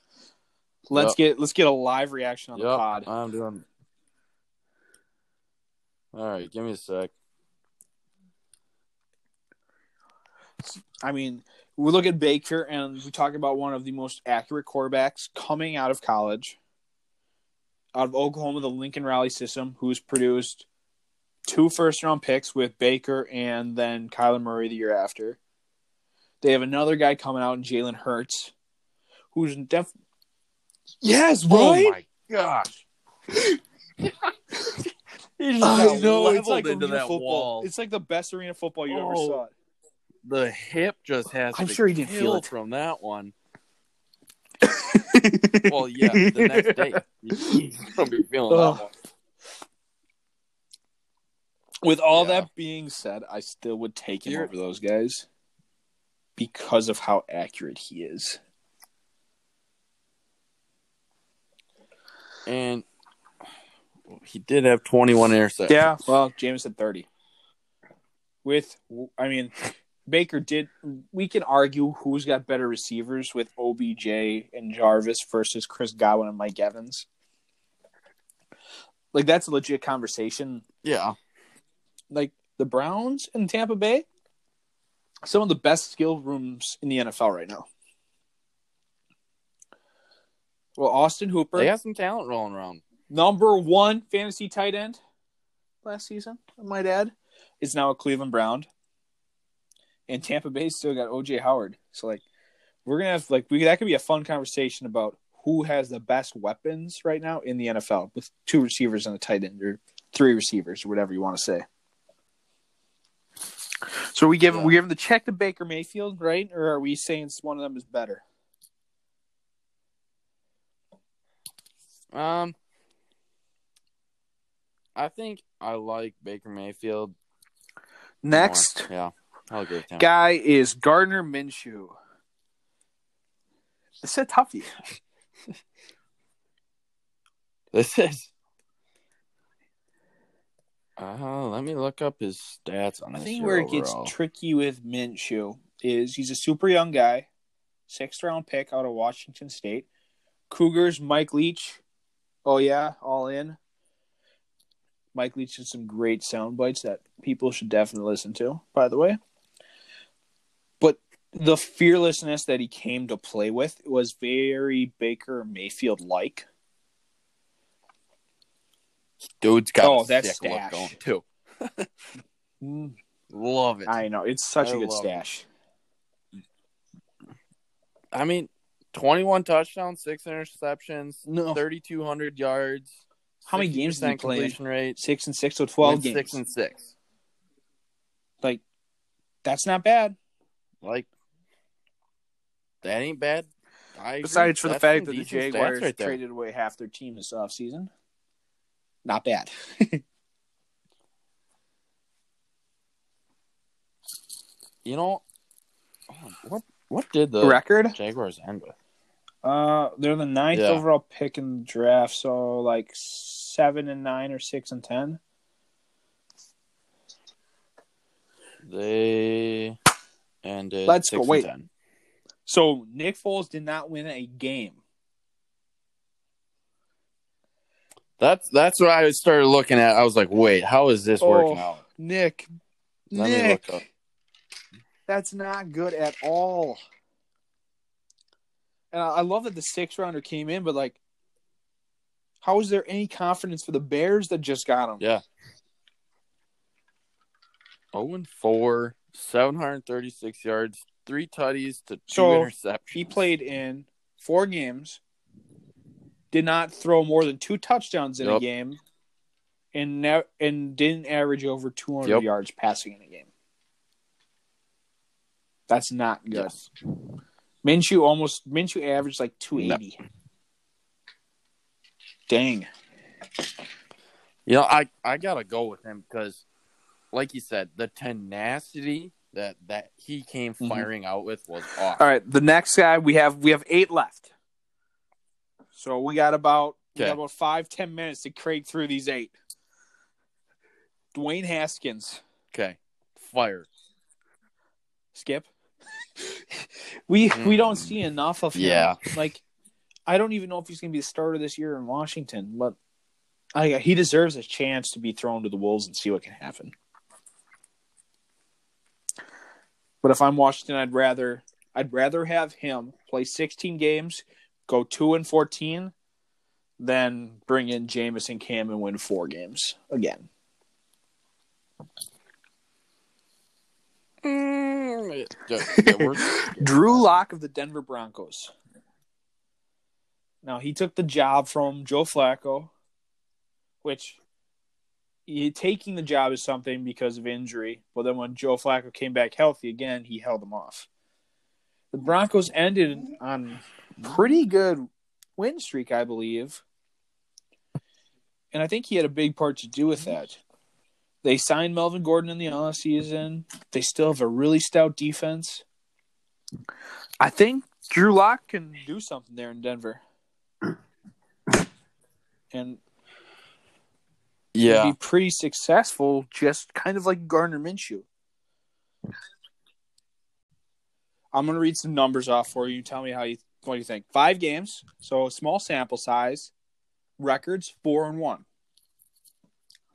Let's Yep. get let's get a live reaction on the pod. I'm doing. All right, give me a sec. I mean, we look at Baker and we talk about one of the most accurate quarterbacks coming out of college, out of Oklahoma, the Lincoln Riley system, who's produced two first round picks with Baker and then Kyler Murray the year after. They have another guy coming out in Jalen Hurts, who's def. Yes, oh right. Oh my gosh! I know it's like into that football. wall. It's like the best arena football you ever Oh. saw. the hip just has. I'm to sure he didn't feel it. from that one. Well, yeah, the next day he's gonna be feeling Ugh. that one. With all Yeah. that being said, I still would take him You're- over those guys because of how accurate he is. And he did have 21 interceptions. Yeah, well, Jameis had 30. With, I mean, Baker did. We can argue who's got better receivers with OBJ and Jarvis versus Chris Godwin and Mike Evans. Like, that's a legit conversation. Yeah. Like, the Browns and Tampa Bay, some of the best skill rooms in the NFL right now. Well, Austin Hooper, They got some talent rolling around. number one fantasy tight end last season, I might add, is now a Cleveland Brown. And Tampa Bay still got OJ Howard. So like we're gonna have like we that could be a fun conversation about who has the best weapons right now in the NFL with two receivers and a tight end or three receivers or whatever you want to say. So are we give Yeah. we giving the check to Baker Mayfield, right? Or are we saying one of them is better? Um, I think I like Baker Mayfield. more. Next Yeah. I'll agree guy is Gardner Minshew. It's a toughie. This is. Uh, let me look up his stats on I think where it gets tricky with Minshew is he's a super young guy, sixth round pick out of Washington State. Cougars, Mike Leach. Oh yeah, all in. Mike Leach has some great sound bites that people should definitely listen to, by the way. The fearlessness that he came to play with was very Baker Mayfield like. Dude's got Oh, a sick stash. look going too. Love it. I, I know it's such I a good stash. it. stash. mean, twenty-one touchdowns, six interceptions, No, thirty-two hundred yards. How many games did he 60% play completion rate? six and six, so twelve games. Six and six. Like that's not bad. Like that ain't bad. I agree. Besides for the fact that the Jaguars right traded away half their team this offseason. Not bad. You know, what what did the Record? Jaguars end with? Uh, they're the ninth Yeah. overall pick in the draft, so like seven and nine or six and ten. They ended. Let's go, and wait. 10. So Nick Foles did not win a game. That's that's what I started looking at. I was like, wait, how is this oh, working Oh. out? Nick, Let Nick, that's not good at all. And I I love that the sixth rounder came in, but like, how is there any confidence for the Bears that just got him? Yeah. 0 and 4, 736 yards, three tutties to two So, interceptions. He played in four games, did not throw more than two touchdowns in a game, and ne- and didn't average over 200 Yep. yards passing in a game. That's not good. Yes. Minshew almost Minshew averaged like 280. Dang. You know, I, I got to go with him because, like you said, the tenacity that, that he came Mhm. firing out with was awesome. All right, the next guy we have we have eight left. So we got about we got about five ten minutes to crate through these eight. Dwayne Haskins, Okay. Fire. skip. we we don't Mm. see enough of him. Yeah. like I don't even know if he's going to be the starter this year in Washington, but I, he deserves a chance to be thrown to the wolves and see what can happen. But if I'm Washington, I'd rather I'd rather have him play 16 games, go two and 14, than bring in Jamison Cam and win four games again. Mm, yeah, yeah, Drew Lock of the Denver Broncos. Now he took the job from Joe Flacco, which he, taking the job is something because of injury. But then when Joe Flacco came back healthy again, he held him off. The Broncos ended on pretty good win streak, I believe, and I think he had a big part to do with that. They signed Melvin Gordon in the offseason. They still have a really stout defense. I think Drew Lock can do something there in Denver. And Yeah. be pretty successful, just kind of like Gardner Minshew. I'm gonna read some numbers off for you. Tell me how you what do you think? Five games, so a small sample size. Records four and one.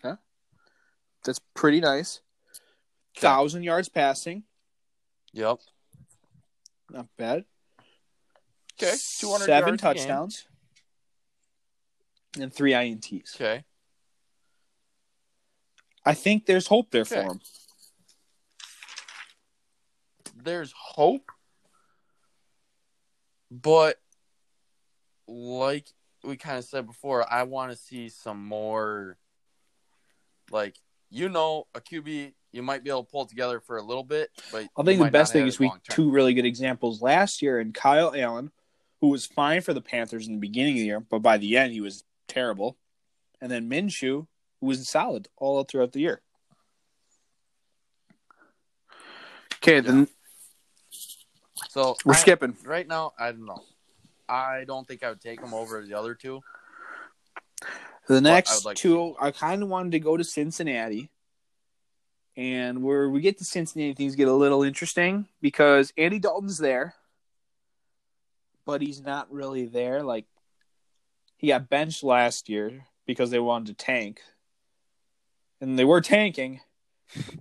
Okay, that's pretty nice. Okay. Thousand yards passing, Yep. not bad. Okay. 200 seven yards touchdowns, and three ints. Okay. I think there's hope there for Okay. him. There's hope, but like we kind of said before, I want to see some more. Like you know, a QB you might be able to pull together for a little bit, but I think the best thing is we two really good examples last year and Kyle Allen, who was fine for the Panthers in the beginning of the year, but by the end he was terrible. And then Minshew, who was solid all throughout the year. Okay, then So we're I- skipping. right now. I don't know. I don't think I would take him over the other two. The next would like to two, I kind of wanted to go to Cincinnati. And where we get to Cincinnati, things get a little interesting because Andy Dalton's there, but he's not really there. Like, he got benched last year because they wanted to tank. And they were tanking.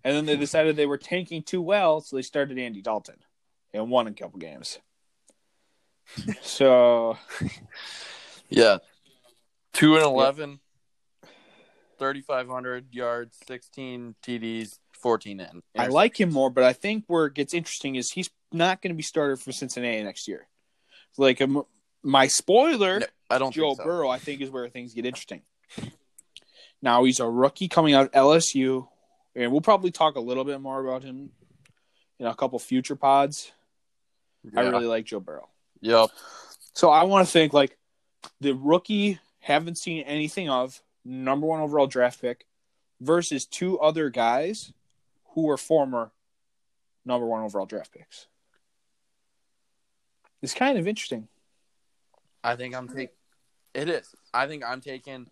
And then they decided they were tanking too well, so they started Andy Dalton and won a couple games. So, Yeah. 2 and 11, 3,500 yards, 16 TDs, 14 in. I like him more, but I think where it gets interesting is he's not going to be started for Cincinnati next year. Like um, my spoiler, No, I don't Joe so. Burrow, I think is where things get interesting. Now he's a rookie coming out of LSU, and we'll probably talk a little bit more about him in a couple future pods. I really like Joe Burrow, Yep. so I want to think like the rookie haven't seen anything of number one overall draft pick versus two other guys who were former number one overall draft picks. It's kind of interesting. I think I'm taking. It is. I think I'm taking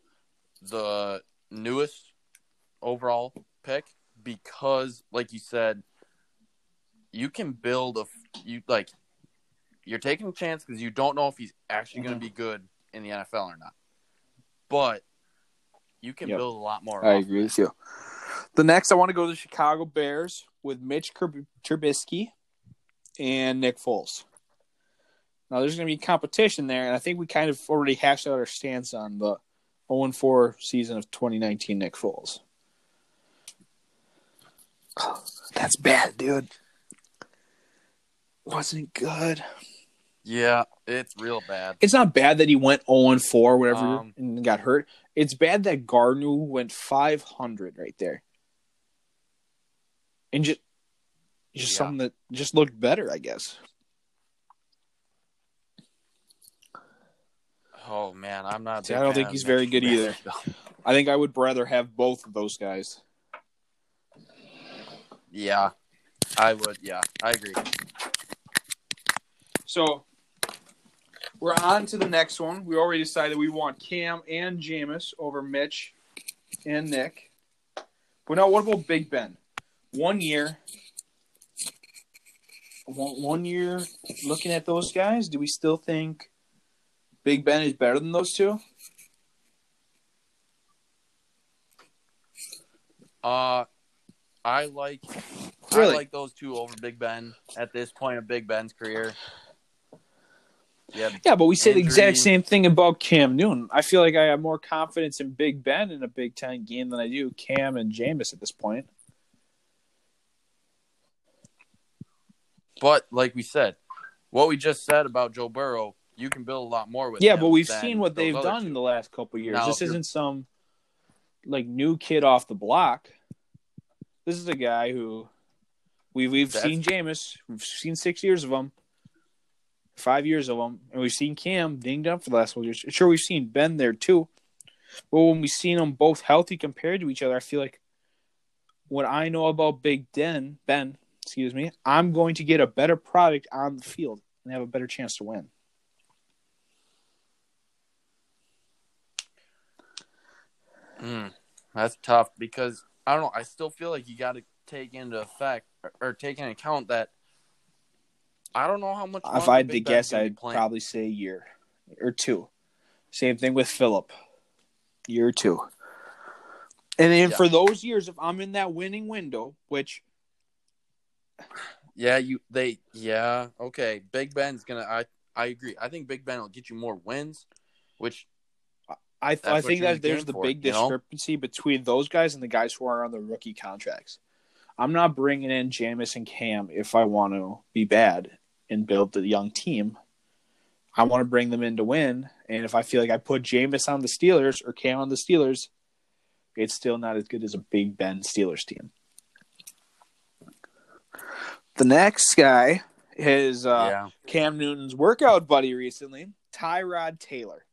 the newest overall pick because, like you said, you can build a you like. You're taking a chance because you don't know if he's actually going to mm-hmm. be good in the NFL or not. But you can Yep. build a lot more. I agree with you. The next, I want to go to the Chicago Bears with Mitch Trub- Trubisky and Nick Foles. Now, there's going to be competition there, and I think we kind of already hashed out our stance on the 0 4 season of 2019 Nick Foles. Oh, That's bad, dude. Wasn't good. Yeah, it's real bad. It's not bad that he went 0 4, whatever, Um, and got hurt. It's bad that Gardner went 500 right there. And just, just Yeah. something that just looked better, I guess. Oh man, I'm not. See, I don't think he's very good either. I think I would rather have both of those guys. Yeah, I would. Yeah, I agree. So we're on to the next one. We already decided we want Cam and Jameis over Mitch and Nick. But now, what about Big Ben? One year. One, one year looking at those guys, do we still think Big Ben is better than those two? Uh, I like Really? I like those two over Big Ben at this point of Big Ben's career. Yeah, Yeah, but we say the exact same thing about Cam Newton. I feel like I have more confidence in Big Ben in a Big Ten game than I do Cam and Jameis at this point. but like we said, what we just said about Joe Burrow, you can build a lot more with. Yeah, but we've seen what they've done in the last couple of years. Now, this isn't some like new kid off the block. This is a guy who we've we've That's- seen Jameis. We've seen six years of him, five years of him, and we've seen Cam dinged up for the last couple years. Sure, we've seen Ben there too, but when we've seen them both healthy compared to each other, I feel like what I know about Big Den, Ben, excuse me, I'm going to get a better product on the field and have a better chance to win. Mm, that's tough because I don't know. I still feel like you got to take into effect or, or, take into account that I don't know how much. If I had to guess, I'd probably say a year or two. Same thing with Philip, year or two. And then yeah. for those years, if I'm in that winning window, which yeah, you they yeah okay. Big Ben's gonna. I I agree. I think Big Ben will get you more wins, which I th- I think that there's the for, big discrepancy know? between those guys and the guys who are on the rookie contracts. I'm not bringing in Jameis and Cam if I want to be bad and build the young team. I want to bring them in to win, and if I feel like I put Jameis on the Steelers or Cam on the Steelers, it's still not as good as a Big Ben Steelers team. The next guy is uh, yeah. Cam Newton's workout buddy recently, Tyrod Taylor.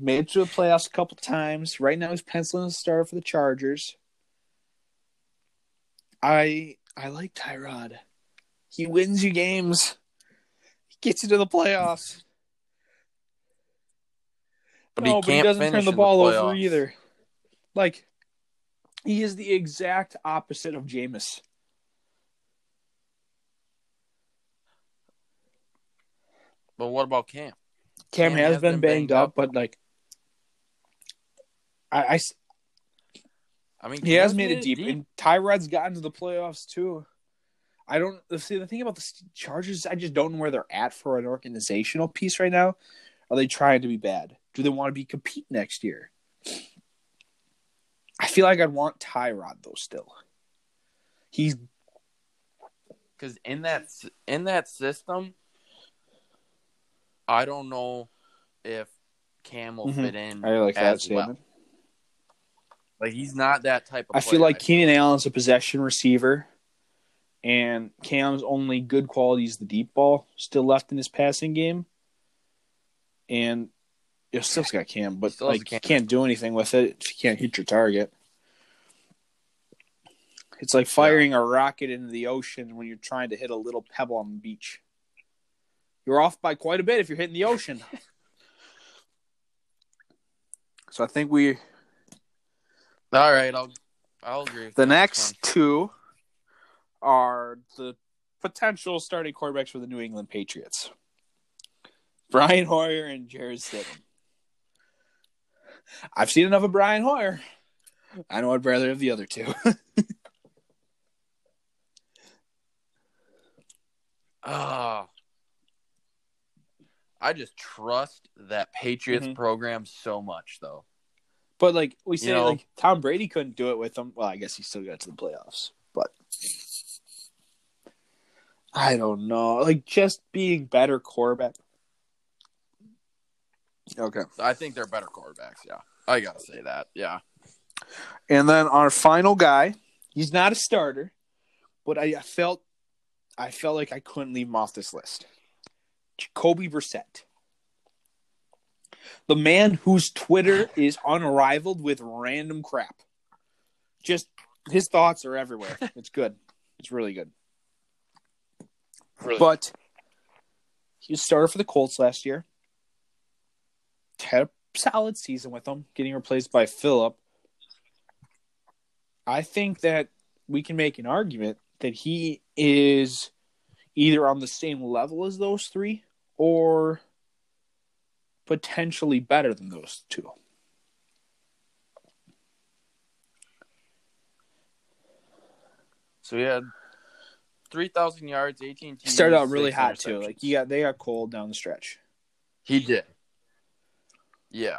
Made it to the playoffs a couple times. Right now, he's penciling a start for the Chargers. I I like Tyrod. He wins you games. He gets you to the playoffs. But, no, he, but he doesn't turn the ball the over either. Like he is the exact opposite of Jameis. But what about Cam? Cam, Cam has, has, been, been banged, banged up, up, but like, I, I, I mean, he has made it deep, deep, and Tyrod's gotten to the playoffs too. I don't see the thing about the Chargers. I just don't know where they're at for an organizational piece right now. Are they trying to be bad? Do they want to be compete next year? I feel like I'd want Tyrod though. Still, he's because in that in that system, I don't know if Cam will mm-hmm. fit in. I like that statement. Well. Like he's not that type of. I feel like Keenan Allen's a possession receiver, and Cam's only good quality is the deep ball still left in his passing game. And you still got Cam, but like Cam. you can't do anything with it if you can't hit your target. It's like firing yeah. a rocket into the ocean when you're trying to hit a little pebble on the beach. You're off by quite a bit if you're hitting the ocean. so I think we. All right, I'll I'll agree. the next two are the potential starting quarterbacks for the New England Patriots. Brian Hoyer and Jarrett Stidham. I've seen enough of Brian Hoyer. I know I'd rather have the other two. Ah, I just trust that Patriots mm-hmm. program so much, though. But like we say, you know, like Tom Brady couldn't do it with them. Well, I guess he still got to the playoffs, but I don't know. Like just being better quarterback. Okay, I think they're better quarterbacks. Yeah, I gotta say that. Yeah. And then our final guy, he's not a starter, but I, I felt, I felt like I couldn't leave him off this list. Jacoby Brissett. The man whose Twitter is unrivaled with random crap. Just his thoughts are everywhere. It's good. It's really good. Really? But he started for the Colts last year. Had a solid season with them, getting replaced by Philip. I think that we can make an argument that he is either on the same level as those three or potentially better than those two. So he had three thousand yards, eighteen. TDs, started out really hot too. Like he got they got cold down the stretch. He did. Yeah,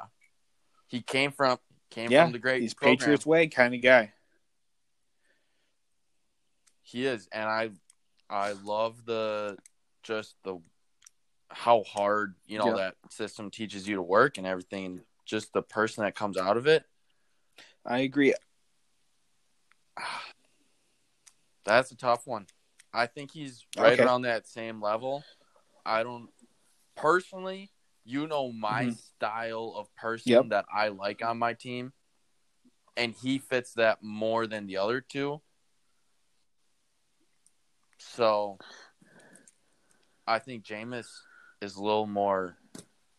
he came from came yeah, from the great. He's program. Patriots way kind of guy. He is, and I I love the just the how hard you know yeah. that system teaches you to work and everything. Just the person that comes out of it. I agree. That's a tough one. I think he's right okay. around that same level. I don't personally. You know my mm-hmm. style of person yep. that I like on my team. and he fits that more than the other two. So I think Jameis is a little more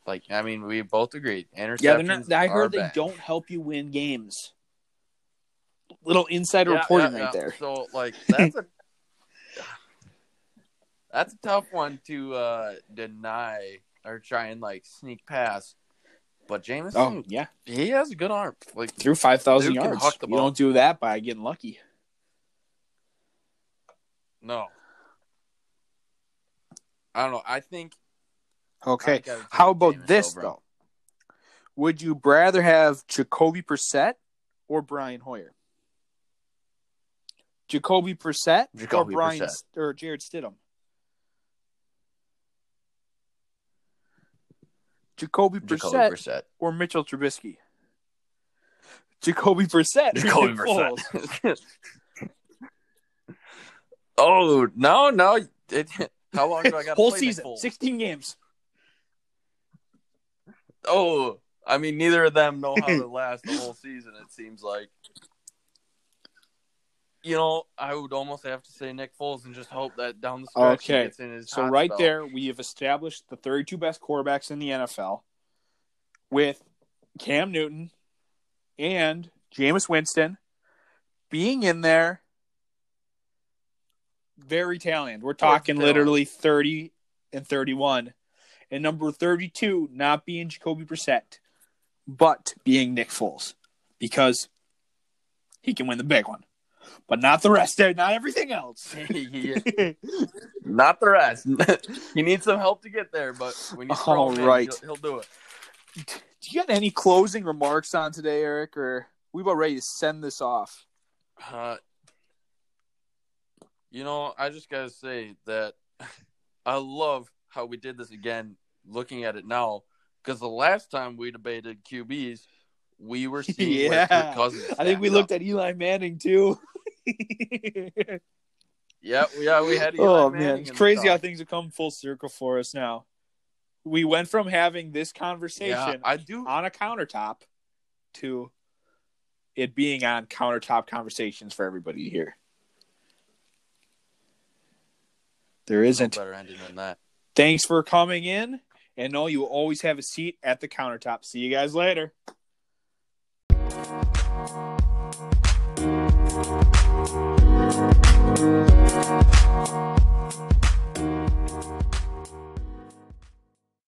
like I mean we both agreed. Interceptions. Yeah, not. I heard they bad. don't help you win games. Little insider Yeah, reporting yeah, right yeah. there. So like that's a that's a tough one to uh deny or try and like sneak past. But Jameson, Oh yeah, he has a good arm. Like threw five thousand yards. You ball. don't do that by getting lucky. no, I don't know. I think Okay. I How about Jameis this over though? Would you rather have Jacoby Brissett or Brian Hoyer? Jacoby Brissett Jacoby or Brian Brissett. or Jarrett Stidham? Jacoby Brissett, Jacoby Brissett. or Mitchell Trubisky? Jacoby Brissett. Jacoby Brissett. oh no, no! It, how long do I got? Whole play season, Nick sixteen games. Oh, I mean, neither of them know how to last the whole season. It seems like. You know, I would almost have to say Nick Foles and just hope that down the stretch Okay, he gets in his So right spell. there, we have established the 32 best quarterbacks in the NFL with Cam Newton and Jameis Winston being in there. Very talented. We're talking literally 30 and 31. And number 32 not being Jacoby Brissett, but being Nick Foles because he can win the big one, but not the rest. Not everything else. Not the rest. he needs some help to get there, but when you throw All him right. he'll, he'll do it. Do you got any closing remarks on today, Eric, or we about ready to send this off? Uh, you know, I just gotta say that I love how we did this again. Looking at it now, because the last time we debated QBs, we were seeing Yeah. I think we stacked looked at Eli Manning too. Yeah, yeah, we had. Eli oh Manning man, it's crazy how things have come full circle for us now. We went from having this Yeah, conversation I do. on a countertop to it being on countertop conversations for everybody to There No isn't. better ending than that. Thanks for coming in. And know you will always have a seat at the countertop. See you guys later.